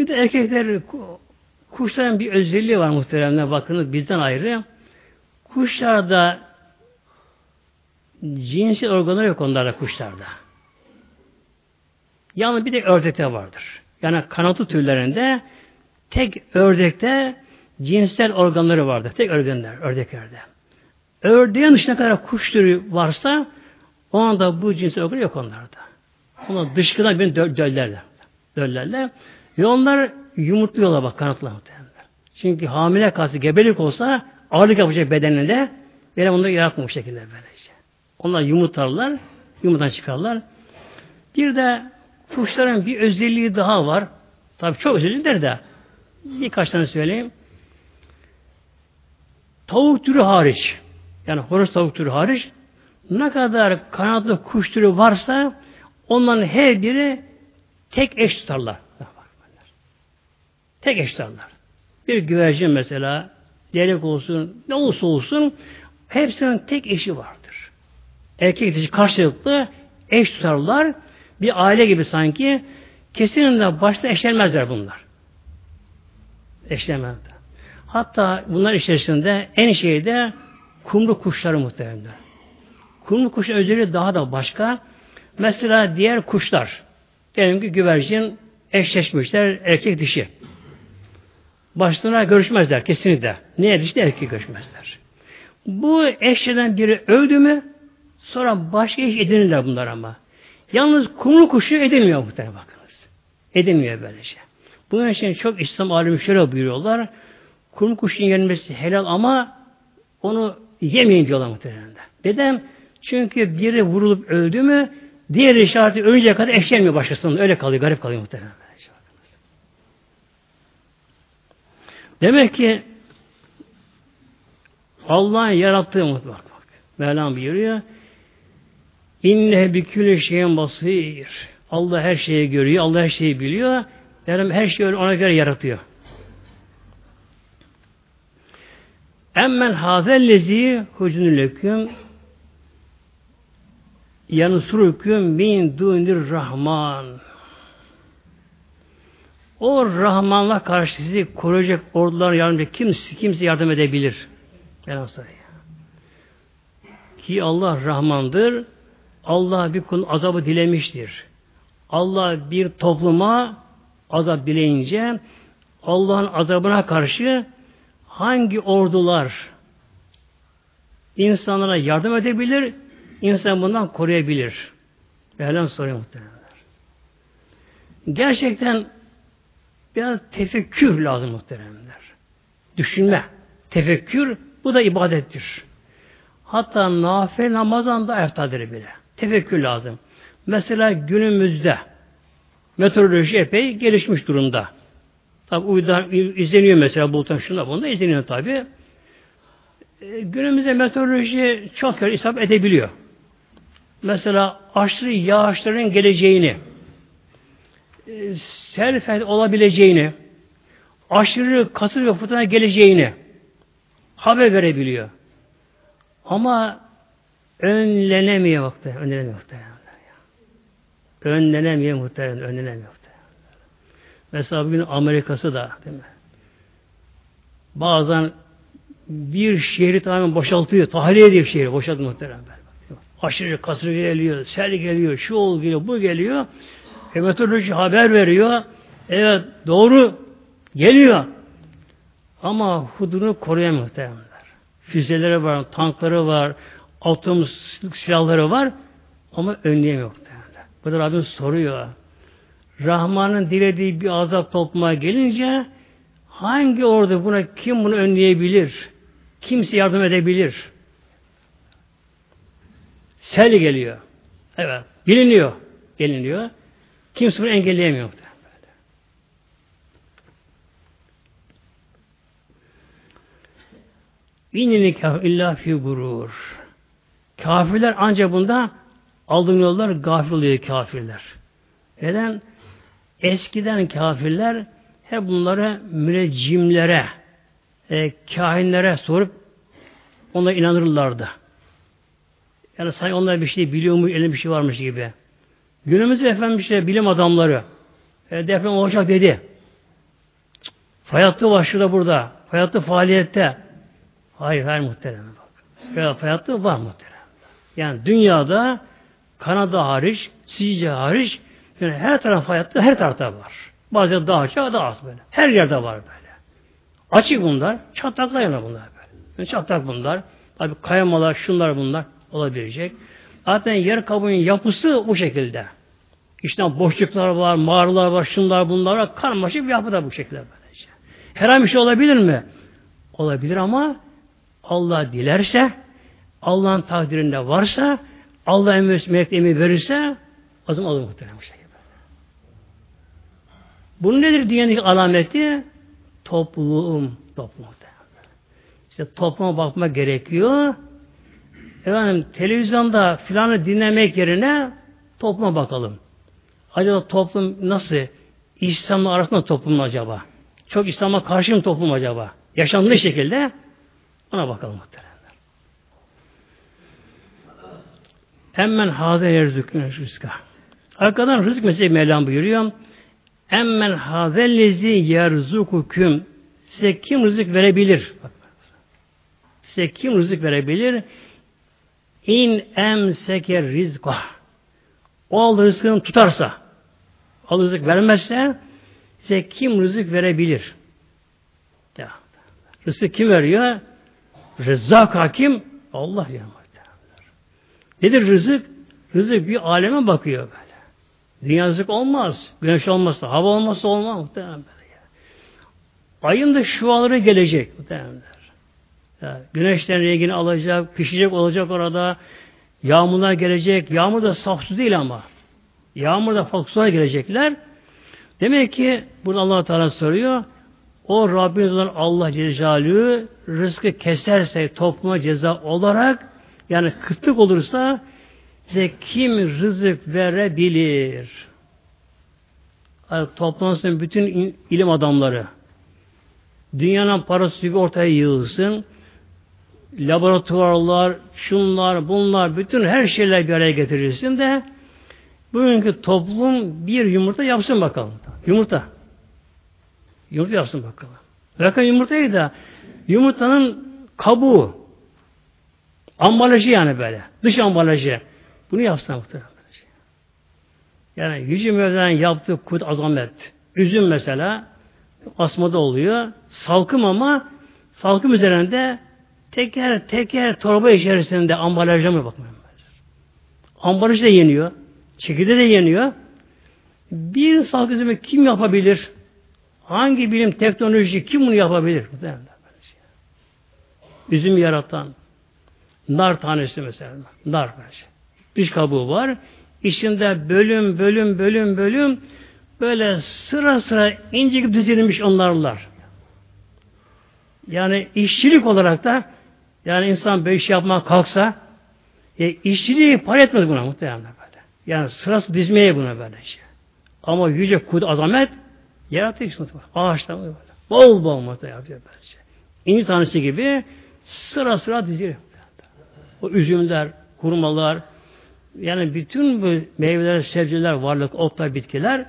Bir de erkekler kuşların bir özelliği var muhteremler bakınız bizden ayrı. Kuşlarda cinsel organları yok onlarda kuşlarda. Yani bir de ördekte vardır. Yani kanatlı türlerinde tek ördekte cinsel organları vardır. Tek örgenler, ördeklerde. Ördeğin dışına kadar kuş türü varsa o anda bu cinsel organı yok onlarda. Onlar dışkıdan bir döllerler. Döllerler. Ve onlar yumurtluyorlar bak muhtemelen. Çünkü hamile kası gebelik olsa ağırlık yapacak bedeninde böyle onları yaratmamış şekilde böylece. Onlar yumurtlarlar, yumurtadan çıkarlar. Bir de kuşların bir özelliği daha var. Tabi çok özellikler de birkaç tane söyleyeyim. Tavuk türü hariç, yani horoz tavuk türü hariç, ne kadar kanatlı kuş türü varsa onların her biri tek eş tutarlar. Tek eşlerler. Bir güvercin mesela, leylek olsun, ne olursa olsun hepsinin tek eşi vardır. Erkek dişi karşılıklı eş tutarlar. Bir aile gibi sanki kesinlikle başta eşlenmezler bunlar. Eşlenmezler. Hatta bunlar içerisinde en şeyde kumru kuşları muhtemelen. Kumru kuşu özelliği daha da başka. Mesela diğer kuşlar. Diyelim ki güvercin eşleşmişler erkek dişi. Başlarına görüşmezler kesinlikle. Ne erkek erkek görüşmezler. Bu eşlerden biri öldü mü sonra başka eş edinirler bunlar ama. Yalnız kumru kuşu edilmiyor muhtemelen bakınız. Edilmiyor böylece. Bunun için çok İslam alemi şöyle buyuruyorlar. Kumru kuşun yenmesi helal ama onu yemeyin diyorlar muhtemelen. Neden? Çünkü biri vurulup öldü mü diğer işareti ölünceye kadar eşlenmiyor başkasının. Öyle kalıyor, garip kalıyor muhtemelen. Demek ki Allah'ın yarattığı mutlak. Mevlam buyuruyor. İnne bikülü şeyin basir. Allah her şeyi görüyor. Allah her şeyi biliyor. Yani her şeyi ona göre yaratıyor. Emmen hazellezi hucunü leküm yansurukum min dunir rahman. O Rahman'la karşı sizi koruyacak ordular yardım kimse, kimse yardım edebilir. Gel Ki Allah Rahmandır. Allah bir kul azabı dilemiştir. Allah bir topluma azap dileyince Allah'ın azabına karşı hangi ordular insanlara yardım edebilir, insan bundan koruyabilir? Mevlam soruyor muhtemelenler. Gerçekten biraz tefekkür lazım muhteremler. Düşünme, tefekkür bu da ibadettir. Hatta nafile namazan da ayaktadır bile. Tefekkür lazım. Mesela günümüzde meteoroloji epey gelişmiş durumda. Tabi uydudan izleniyor mesela buluttan şunda bunda izleniyor tabi. E, günümüzde meteoroloji çok kere isap edebiliyor. Mesela aşırı yağışların geleceğini, e, sel olabileceğini, aşırı kasır ve fırtına geleceğini haber verebiliyor. Ama önlenemiyor vakti. Önlenemiyor muhtemelen. Önlenemiyor muhtemelen. Önlenemiyor muhtemelen. Mesela bugün Amerika'sı da değil mi? Bazen bir şehri tamamen boşaltıyor. Tahliye ediyor şehri. Boşaltıyor muhtemelen. Aşırı kasır geliyor, sel geliyor, şu ol geliyor, bu geliyor. E, haber veriyor. Evet doğru geliyor. Ama hudunu koruyamıyor muhtemelenler. Füzeleri var, tankları var, atom silahları var ama önleyemiyor muhtemelen. Bu da Rabbim soruyor. Rahman'ın dilediği bir azap topluma gelince hangi orada buna kim bunu önleyebilir? Kimse yardım edebilir? Sel geliyor. Evet. Biliniyor. Geliniyor. Kimse bunu engelleyemiyor. İnnini kaf illa fi gurur. Kafirler ancak bunda aldanıyorlar, gafil oluyor kafirler. Neden? Eskiden kafirler hep bunları müneccimlere, e, kahinlere sorup ona inanırlardı. Yani sanki onlar bir şey biliyor mu, elinde bir şey varmış gibi. Günümüzde efendim işte bilim adamları e, deprem olacak dedi. Fay var şurada burada. Fay faaliyette. Hayır, hayır muhterem. Bak. Fay var muhterem. Yani dünyada Kanada hariç, Sizce hariç yani her taraf hayatta her tarafta var. Bazen daha çok daha az böyle. Her yerde var böyle. Açık bunlar. Çatlaklar bunlar böyle. Yani çatlak bunlar. Tabi kayamalar, şunlar bunlar olabilecek. Zaten yer kabuğunun yapısı bu şekilde. İşte boşluklar var, mağaralar var, şunlar bunlar var. Karmaşık bir yapı da bu şekilde böylece. Her an bir şey olabilir mi? Olabilir ama Allah dilerse, Allah'ın takdirinde varsa, Allah emir, emir verirse, o zaman olur muhtemelen bu şekilde. Bunun nedir dünyadaki alameti? Toplum. Toplum. İşte topluma bakmak gerekiyor. Efendim televizyonda filanı dinlemek yerine topluma bakalım. Acaba toplum nasıl? İslam'la arasında toplum acaba? Çok İslam'a karşı mı toplum acaba? Yaşamlı şekilde ona bakalım muhteremler. Emmen hâze yerzükün rızka. Arkadan rızık meselesi Mevlam buyuruyor. Emmen hâzellezi yerzukuküm. Size kim rızık verebilir? Size kim rızık verebilir? İn emseke rizka. O aldığı rızkını tutarsa, aldığı rızık vermezse size kim rızık verebilir? Rızık kim veriyor? Rezzak hakim Allah ya. Nedir rızık? Rızık bir aleme bakıyor böyle. Dünya rızık olmaz. Güneş olmazsa, hava olmazsa olmaz muhtemelen böyle. Ayın da şuaları gelecek muhtemelen. Güneşten rengini alacak, pişecek olacak orada. Yağmurlar gelecek. Yağmur da saf su değil ama. Yağmur da farklı gelecekler. Demek ki burada allah Teala soruyor. o Rabbimiz olan Allah Celle rızkı keserse topluma ceza olarak yani kıtlık olursa size kim rızık verebilir? Yani toplansın bütün ilim adamları. Dünyanın parası gibi ortaya yığılsın. Laboratuvarlar, şunlar, bunlar, bütün her şeyler bir araya getirilsin de bugünkü toplum bir yumurta yapsın bakalım. Yumurta. Yumurta yapsın bakalım. Bakın yumurtayı da yumurtanın kabuğu ambalajı yani böyle. Dış ambalajı. Bunu yapsın muhtemelen. Yani Yüce Mevla'nın yaptığı kut azamet. Üzüm mesela asmada oluyor. Salkım ama salkım üzerinde teker teker torba içerisinde ambalajlama bakmıyorum. Ambalaj da yeniyor. Çekirde de yeniyor. Bir salkım üzerinde kim yapabilir? Hangi bilim teknoloji kim bunu yapabilir? Üzüm yaratan nar tanesi mesela. Nar böyle. Dış kabuğu var. İçinde bölüm bölüm bölüm bölüm böyle sıra sıra ince gibi dizilmiş onlarlar. Yani işçilik olarak da yani insan beş şey yapmak kalksa e, işçiliği para etmez buna muhtemelen böyle. Yani sırası dizmeye buna böyle şey. Ama yüce kud azamet yaratıyor işte Ağaçtan böyle. Bol bol muhtemelen yapıyor böyle şey. İnci tanesi gibi sıra sıra dizilir. O üzümler, hurmalar, yani bütün bu meyveler, sebzeler, varlık, otlar, bitkiler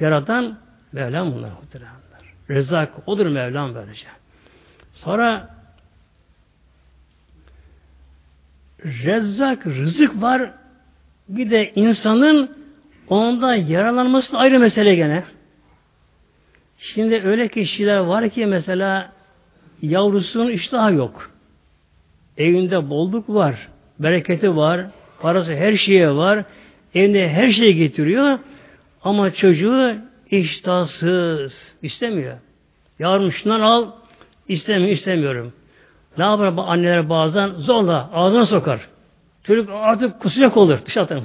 yaratan Mevlam bunlar muhtemelenler. Rezzak odur Mevlam böylece. Sonra Rezzak, rızık var. Bir de insanın onda yaralanması ayrı mesele gene. Şimdi öyle kişiler var ki mesela yavrusunun iştahı yok. Evinde bolluk var, bereketi var, Parası her şeye var. Evinde her şeyi getiriyor. Ama çocuğu iştahsız. istemiyor. Yarın şundan al. istemiyor, istemiyorum. Ne yapar anneler bazen zorla ağzına sokar. Çocuk artık kusacak olur. Dışarı atar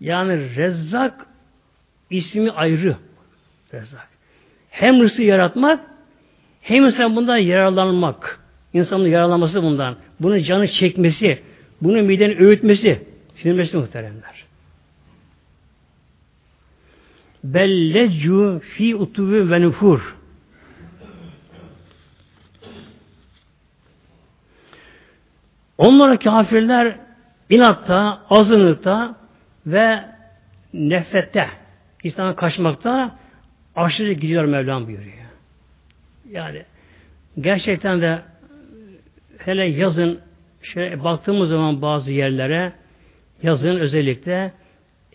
Yani Rezzak ismi ayrı. Rezzak. Hem rızkı yaratmak hem insan bundan yararlanmak. İnsanın yararlanması bundan. Bunun canı çekmesi, bunun mideni öğütmesi, sinirmesi muhteremler. Bellecu fi utubu ve nufur. Onlara kafirler inatta, azınlıkta ve nefrette, İslam'a kaçmakta aşırı gidiyor Mevlam buyuruyor. Yani gerçekten de hele yazın şöyle baktığımız zaman bazı yerlere yazın özellikle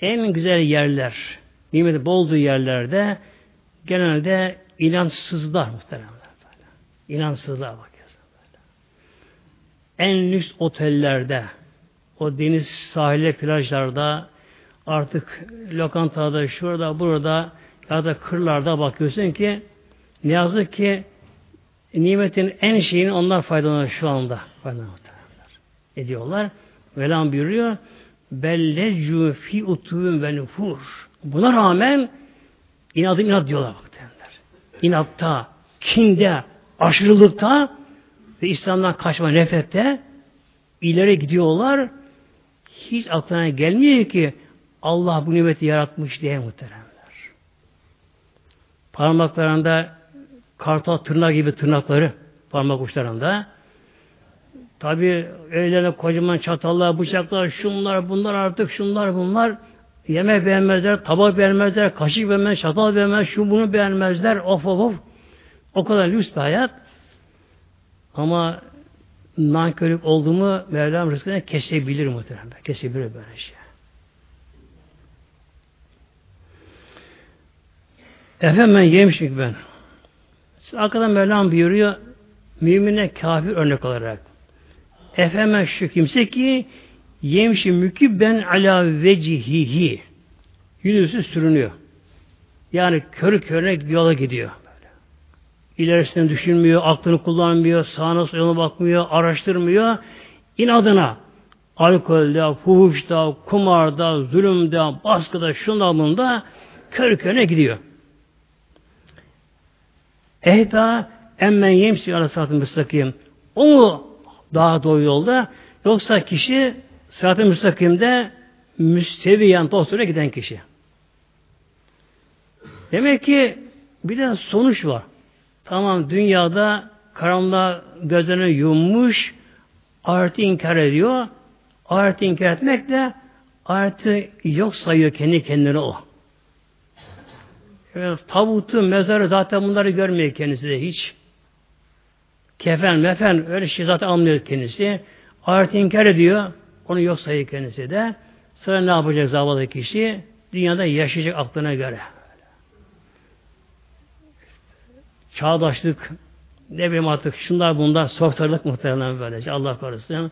en güzel yerler, nimeti bolduğu yerlerde genelde inançsızlar muhtemelen. Bakıyorsun böyle. En lüks otellerde, o deniz sahile plajlarda, artık lokantada, şurada, burada ya da kırlarda bakıyorsun ki ne yazık ki nimetin en şeyini onlar faydalanıyor şu anda. Faydalanıyor. Ediyorlar. Velam buyuruyor. Bellecu fi utuvun ve nufur. Buna rağmen inadım inat diyorlar bak. İnatta, kinde, aşırılıkta ve İslam'dan kaçma nefrette ileri gidiyorlar. Hiç aklına gelmiyor ki Allah bu nimeti yaratmış diye muhteremler. Parmaklarında kartal tırnak gibi tırnakları parmak uçlarında. Tabi ellerine kocaman çatallar, bıçaklar, şunlar, bunlar artık şunlar, bunlar. Yemek beğenmezler, tabak beğenmezler, kaşık beğenmez, çatal beğenmez, şu bunu beğenmezler. Of of of. O kadar lüks bir hayat. Ama nankörlük olduğumu Mevlam rızkına kesebilir muhtemelen. Kesebilir böyle şey. Efendim ben yemişim ben. Arkadan Mevlam buyuruyor mümine kafir örnek olarak. Efeme şu kimse ki yemşi ben ala vecihihi yüzüstü sürünüyor. Yani körü körüne yola gidiyor. İlerisini düşünmüyor, aklını kullanmıyor, sağına soluna bakmıyor, araştırmıyor. İnadına alkolde, fuhuşta, kumarda, zulümde, baskıda, şunda bunda körü körüne gidiyor. Ehda emmen yemsi aleyhissalatü müstakim. O mu daha doğru yolda? Yoksa kişi sırat-ı müstakimde müsteviyen dostuyla giden kişi. Demek ki bir de sonuç var. Tamam dünyada karanlığa gözlerini yummuş, artı inkar ediyor. Artı inkar etmek de artı yok sayıyor kendi kendine o. Evet, tabutu, mezarı zaten bunları görmüyor kendisi de hiç. Kefen, mefen öyle şey zaten anlıyor kendisi. Artı inkar ediyor. Onu yok sayıyor kendisi de. Sonra ne yapacak zavallı kişi? Dünyada yaşayacak aklına göre. Çağdaşlık, ne bileyim artık şunlar bunlar soktörlük muhtemelen böylece Allah korusun.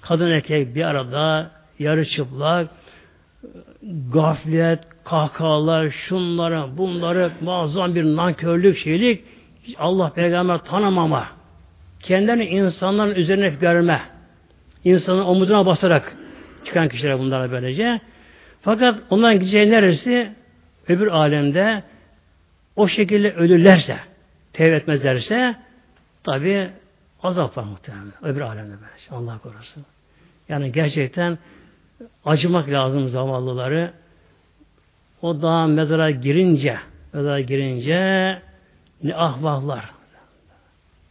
Kadın erkek bir arada yarı çıplak gaflet, kahkahalar, şunları, bunları muazzam bir nankörlük, şeylik Allah peygamber tanımama. Kendilerini insanların üzerine görme. insanın omuzuna basarak çıkan kişiler bunlar böylece. Fakat onların gideceği neresi? Öbür alemde o şekilde ölürlerse, tevbe etmezlerse tabi azap var muhtemelen. Öbür alemde böylece. Allah korusun. Yani gerçekten acımak lazım zavallıları. O da mezara girince, mezara girince ne ahvahlar,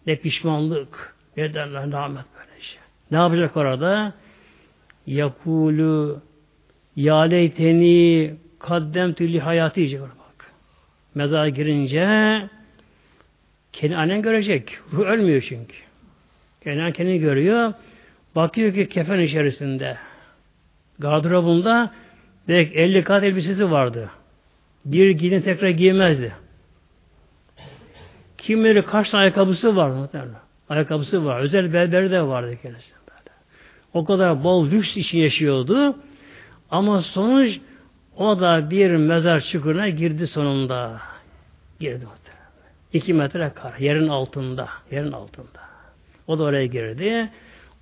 ne pişmanlık, ne derler rahmet böyle şey. Ne yapacak orada? Yakulu ya leyteni kaddemtü li hayatı diyecek orada bak. Mezara girince kendi annen görecek. Ruh ölmüyor çünkü. Kendi kendini görüyor. Bakıyor ki kefen içerisinde. Gardırobunda belki 50 kat elbisesi vardı. Bir giyini tekrar giymezdi. Kimleri kaç tane ayakkabısı var muhtemelen. Ayakkabısı var. Özel berberi de vardı kendisi. O kadar bol lüks için yaşıyordu. Ama sonuç o da bir mezar çukuruna girdi sonunda. Girdi muhtemelen. İki metre kar. Yerin altında. Yerin altında. O da oraya girdi.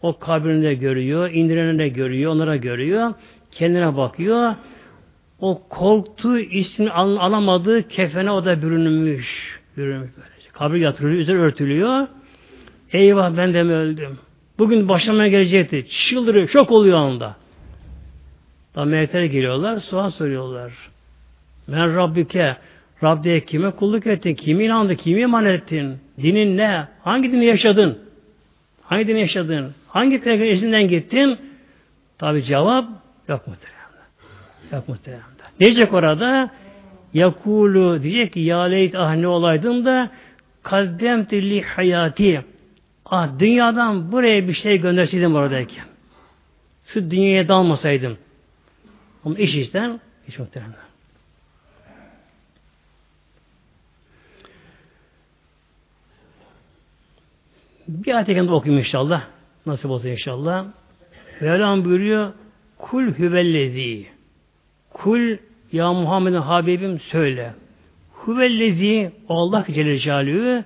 O kabrini de görüyor, indireni de görüyor, onlara görüyor. Kendine bakıyor. O korktuğu ismini al alamadığı kefene o da bürünmüş. Bürünmüş böylece. Kabir yatırılıyor, üzeri örtülüyor. Eyvah ben de mi öldüm? Bugün başıma gelecekti. Çıldırıyor, şok oluyor anda. Da melekler geliyorlar, sual soruyorlar. Men Rabbike, Rab diye kime kulluk ettin, kimi inandın, kimi iman ettin, dinin ne, hangi dini yaşadın? Hangi dini yaşadın? Hangi peygamber izinden gittin? Tabi cevap yok muhteremde. Yok muhteremde. Ne diyecek orada? Yakulu diyecek ki ya leyt ah ne olaydım da kaddemtü li hayati ah dünyadan buraya bir şey gönderseydim oradayken. Sırf dünyaya dalmasaydım. Ama iş işten hiç muhteremde. Bir ayet-i okuyayım inşallah. Nasip olsun inşallah. Mevlam buyuruyor Kul hüvellezi Kul ya Muhammed'in Habibim söyle. Hüvellezi Allah Celle Celaluhu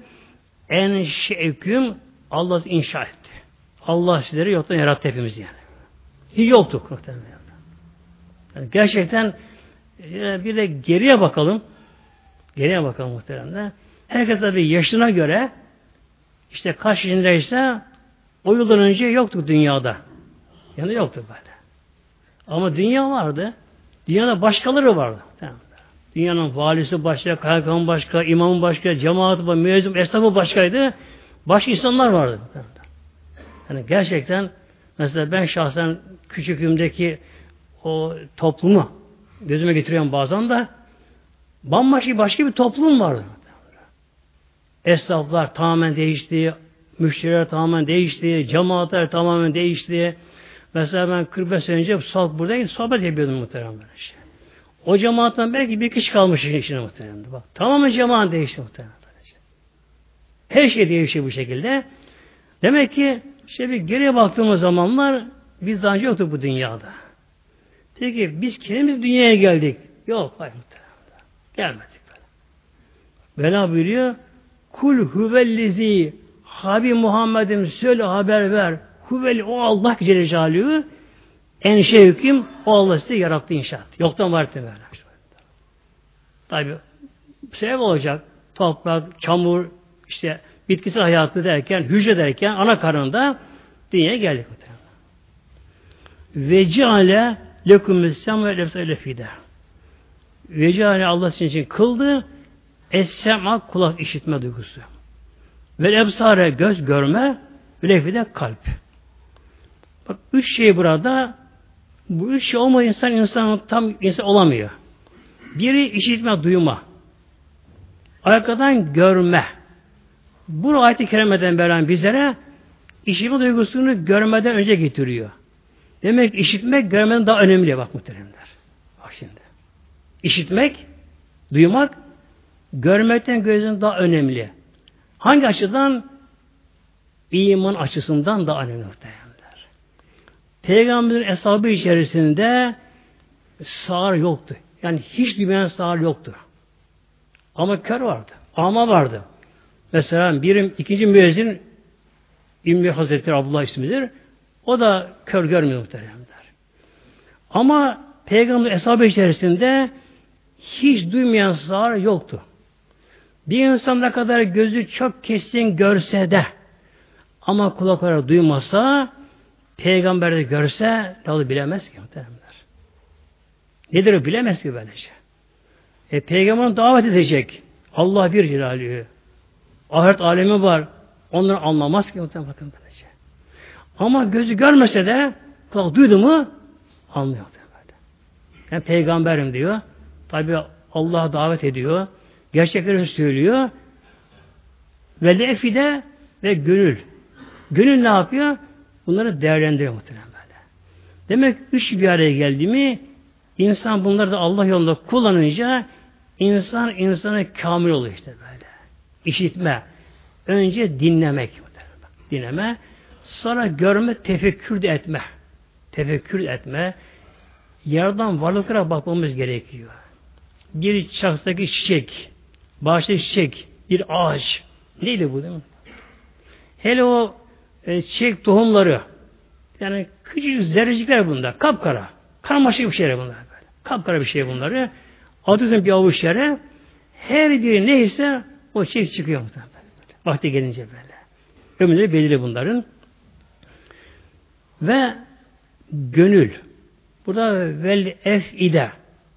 en şeküm Allah inşa etti. Allah sizleri yoktan yarattı hepimiz yani. Hiç yoktuk muhtemelen. Yani gerçekten e, bir de geriye bakalım. Geriye bakalım muhtemelen. Herkes tabi yaşına göre işte kaç yaşındaysa o yıldan önce yoktu dünyada. Yani yoktu böyle. Ama dünya vardı. Dünyada başkaları vardı. Dünyanın valisi başka, kaymakam başka, imamı başka, cemaat, müezzin, esnafı başkaydı. Başka insanlar vardı. Yani gerçekten mesela ben şahsen küçüklüğümdeki o toplumu gözüme getiriyorum bazen de bambaşka başka bir toplum vardı. Esnaflar tamamen değişti, müşteriler tamamen değişti, cemaatler tamamen değişti. Mesela ben 45 sene önce salt buradayım, sohbet yapıyordum muhtemelen işte. O cemaatten belki bir kişi kalmış içine muhtemelen. Bak, tamamen cemaat değişti muhtemelen. Her şey değişiyor bu şekilde. Demek ki işte bir geriye baktığımız zamanlar biz daha önce yoktuk bu dünyada. Peki biz kendimiz dünyaya geldik. Yok, hayır muhtemelen. Gelmedik böyle. Vela buyuruyor, Kul huvellezi Habib Muhammed'im söyle haber ver. Huveli o Allah Celle Celaluhu en hüküm o Allah size yarattı inşaat. Yoktan var böyle. Tabi sebep olacak. Toprak, çamur, işte bitkisel hayatı derken, hücre derken ana karnında dünyaya geldik. Ve ceale lekum sem ve lefse lefide. Ve ceale Allah sizin için kıldı es-sema kulak işitme duygusu. Ve ebsare göz görme ve lefide kalp. Bak üç şey burada bu üç şey olmayan insan insan tam insan olamıyor. Biri işitme, duyma. Arkadan görme. Bu ayet-i kerimeden veren bizlere işitme duygusunu görmeden önce getiriyor. Demek işitmek görmeden daha önemli bak muhteremler. Bak şimdi. İşitmek, duymak görmekten gözden daha önemli. Hangi açıdan? İman açısından daha önemli muhteremler. Peygamberin hesabı içerisinde sağır yoktu. Yani hiç duymayan sağır yoktu. Ama kör vardı. Ama vardı. Mesela birim ikinci müezzin İmmi Hazretleri Abdullah ismidir. O da kör görmüyor muhteremler. Ama Peygamber hesabı içerisinde hiç duymayan sağır yoktu. Bir insan ne kadar gözü çok kesin görse de ama kulakları duymasa peygamber de görse ne bilemez ki muhteremler. Nedir o bilemez ki böylece. Şey. E, peygamber davet edecek. Allah bir cilalü. Ahiret alemi var. Onları anlamaz ki muhtemelen böylece. Şey. Ama gözü görmese de kulak duydu mu anlıyor. Yani peygamberim diyor. Tabi Allah davet ediyor. Gerçekleri söylüyor. Ve lefide ve gönül. Gönül ne yapıyor? Bunları değerlendiriyor muhtemelen böyle. Demek üç bir araya geldi mi insan bunları da Allah yolunda kullanınca insan insana kamil oluyor işte böyle. İşitme. Önce dinlemek. Dinleme. Sonra görme, tefekkür de etme. Tefekkür etme. Yerden varlıklara bakmamız gerekiyor. Bir çaktaki çiçek, bahçe çiçek, bir ağaç. Neydi bu değil mi? Hele o e, çiçek tohumları, yani küçücük zerrecikler bunda, kapkara. Karmaşık bir şeyler bunlar böyle. Kapkara bir şey bunları. Atıyorsun bir avuç yere, her biri neyse o çiçek çıkıyor muhtemelen. Vakti gelince böyle. Ömürleri belirli bunların. Ve gönül. Burada vel efide.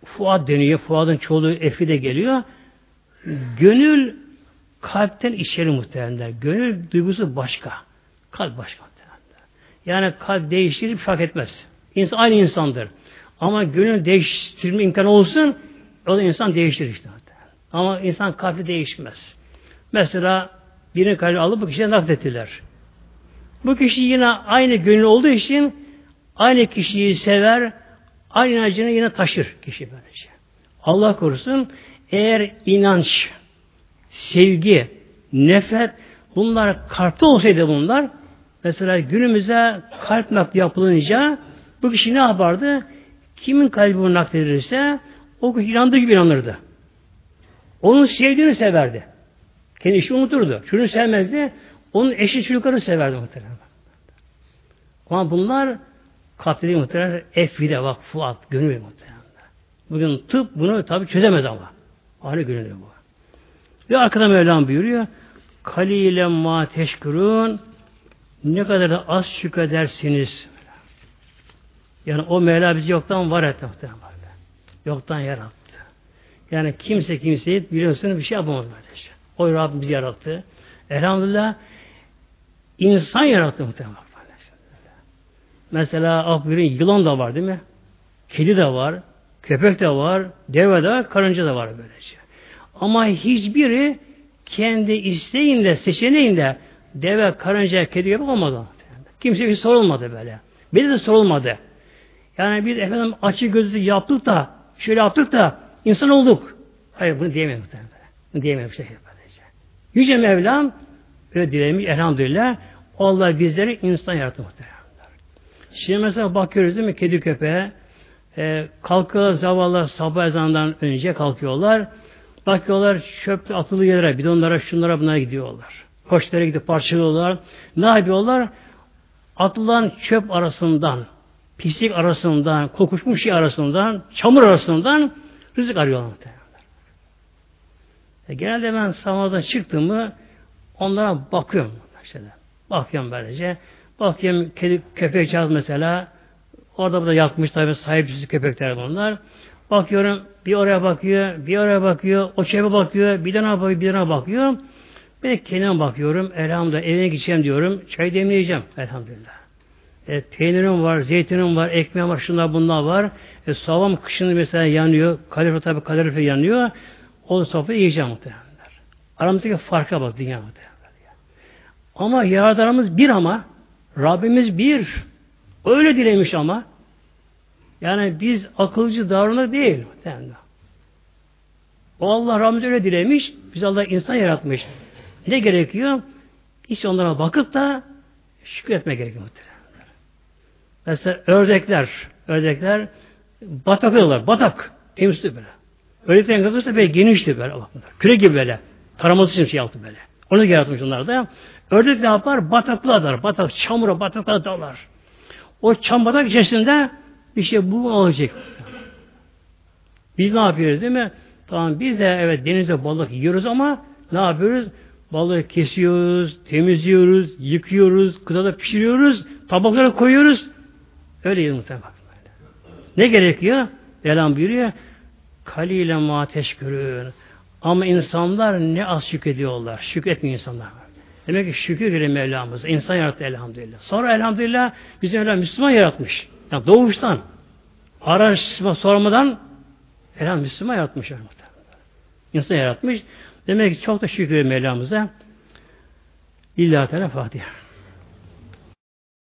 Fuad deniyor. Fuadın çoğulu efide geliyor. Gönül kalpten içeri muhtemelen. Gönül duygusu başka. Kalp başka. Yani kalp değiştirir fark etmez. İnsan aynı insandır. Ama gönül değiştirme imkanı olsun o da insan değiştirir işte. Ama insan kalbi değişmez. Mesela birini kalbi alıp bu kişiye naklettiler. Bu kişi yine aynı gönül olduğu için aynı kişiyi sever, aynı acını yine taşır kişi böylece. Allah korusun eğer inanç, sevgi, nefret bunlar kalpte olsaydı bunlar mesela günümüze kalp nakli yapılınca bu kişi ne yapardı? Kimin kalbi bunu nakledilirse o kişi inandığı gibi inanırdı. Onun sevdiğini severdi. Kendi işi unuturdu. Şunu sevmezdi. Onun eşi çocukları severdi muhtemelen. Ama bunlar katili muhtemelen efide bak fuat, gönül muhtemelen. Bugün tıp bunu tabi çözemez ama. Aynı gönül bu. Ve arkada Mevlam buyuruyor. Kalile ma teşkurun ne kadar da az şükredersiniz. Yani o Mevla bizi yoktan var etti. Yoktan yarattı. Yani kimse kimseyi biliyorsunuz bir şey yapamaz böylece. O Rabbim bizi yarattı. Elhamdülillah insan yarattı muhtemelen. Mesela aferin yılan da var değil mi? Kedi de var, köpek de var, deve de var, karınca da var böylece. Ama hiçbiri kendi isteğinde, seçeneğinde deve, karınca, kedi gibi olmadı. Kimse bir sorulmadı böyle. Bir de sorulmadı. Yani biz efendim açı gözlü yaptık da, şöyle yaptık da insan olduk. Hayır bunu diyemiyorum. Bunu diyemiyorum. Şey böylece. Yüce Mevlam öyle dilemiş elhamdülillah Allah bizleri insan yarattı muhtemelen. Şimdi mesela bakıyoruz değil mi kedi köpeğe e, kalkıyorlar zavallı sabah ezanından önce kalkıyorlar. Bakıyorlar çöp atılı yerlere, bidonlara, şunlara bunlara gidiyorlar. Koçlara gidip parçalıyorlar. Ne yapıyorlar? Atılan çöp arasından, pislik arasından, kokuşmuş şey arasından, çamur arasından rızık arıyorlar. E, genelde ben sabahdan çıktım mı Onlara bakıyorum. Işte. Bakıyorum böylece. Bakıyorum kedi köpek çağız mesela. Orada burada yatmış tabii sahipsiz köpekler bunlar. Bakıyorum bir oraya bakıyor, bir oraya bakıyor, o çeve bakıyor, bir tane bakıyor, bir tane bakıyor. Ben kendime bakıyorum. Elhamdülillah evine gideceğim diyorum. Çay demleyeceğim. Elhamdülillah. E, peynirim var, zeytinim var, ekmeğim var, şunlar bunlar var. E, soğan kışın mesela yanıyor. Kalorifer tabi kalorifer yanıyor. O sofrayı yiyeceğim muhtemelenler. Aramızdaki farka bak dünya muhtemelenler. Ama yaradanımız bir ama Rabbimiz bir. Öyle dilemiş ama. Yani biz akılcı davranır değil. O Allah Rabbimiz öyle dilemiş. Biz Allah insan yaratmış. Ne gerekiyor? İşte onlara bakıp da şükretmek gerekiyor muhtemelen. Mesela ördekler, ördekler batak oluyorlar, batak. Temizli böyle. Ördeklerin kafası böyle genişti böyle. Küre gibi böyle. Taraması için şey yaptı böyle. Onu yaratmış onlar da. Ördek ne yapar? Bataklığa dalar. Batak, çamura, bataklığa dalar. O çam batak içerisinde bir şey bu olacak. Biz ne yapıyoruz değil mi? Tamam biz de evet denize balık yiyoruz ama ne yapıyoruz? Balığı kesiyoruz, temizliyoruz, yıkıyoruz, kızada pişiriyoruz, tabaklara koyuyoruz. Öyle yiyoruz muhtemelen. Ne gerekiyor? Velan buyuruyor. Kaliyle ma teşkürün. Ama insanlar ne az şükrediyorlar. Şükretmiyor insanlar. Demek ki şükür verir Mevlamıza. İnsan yarattı elhamdülillah. Sonra elhamdülillah bizi Mevlam Müslüman yaratmış. Yani doğuştan. Araştırma sormadan elham Müslüman yaratmış. İnsan yaratmış. Demek ki çok da şükür Mevlamıza. İlla Teala Fatiha.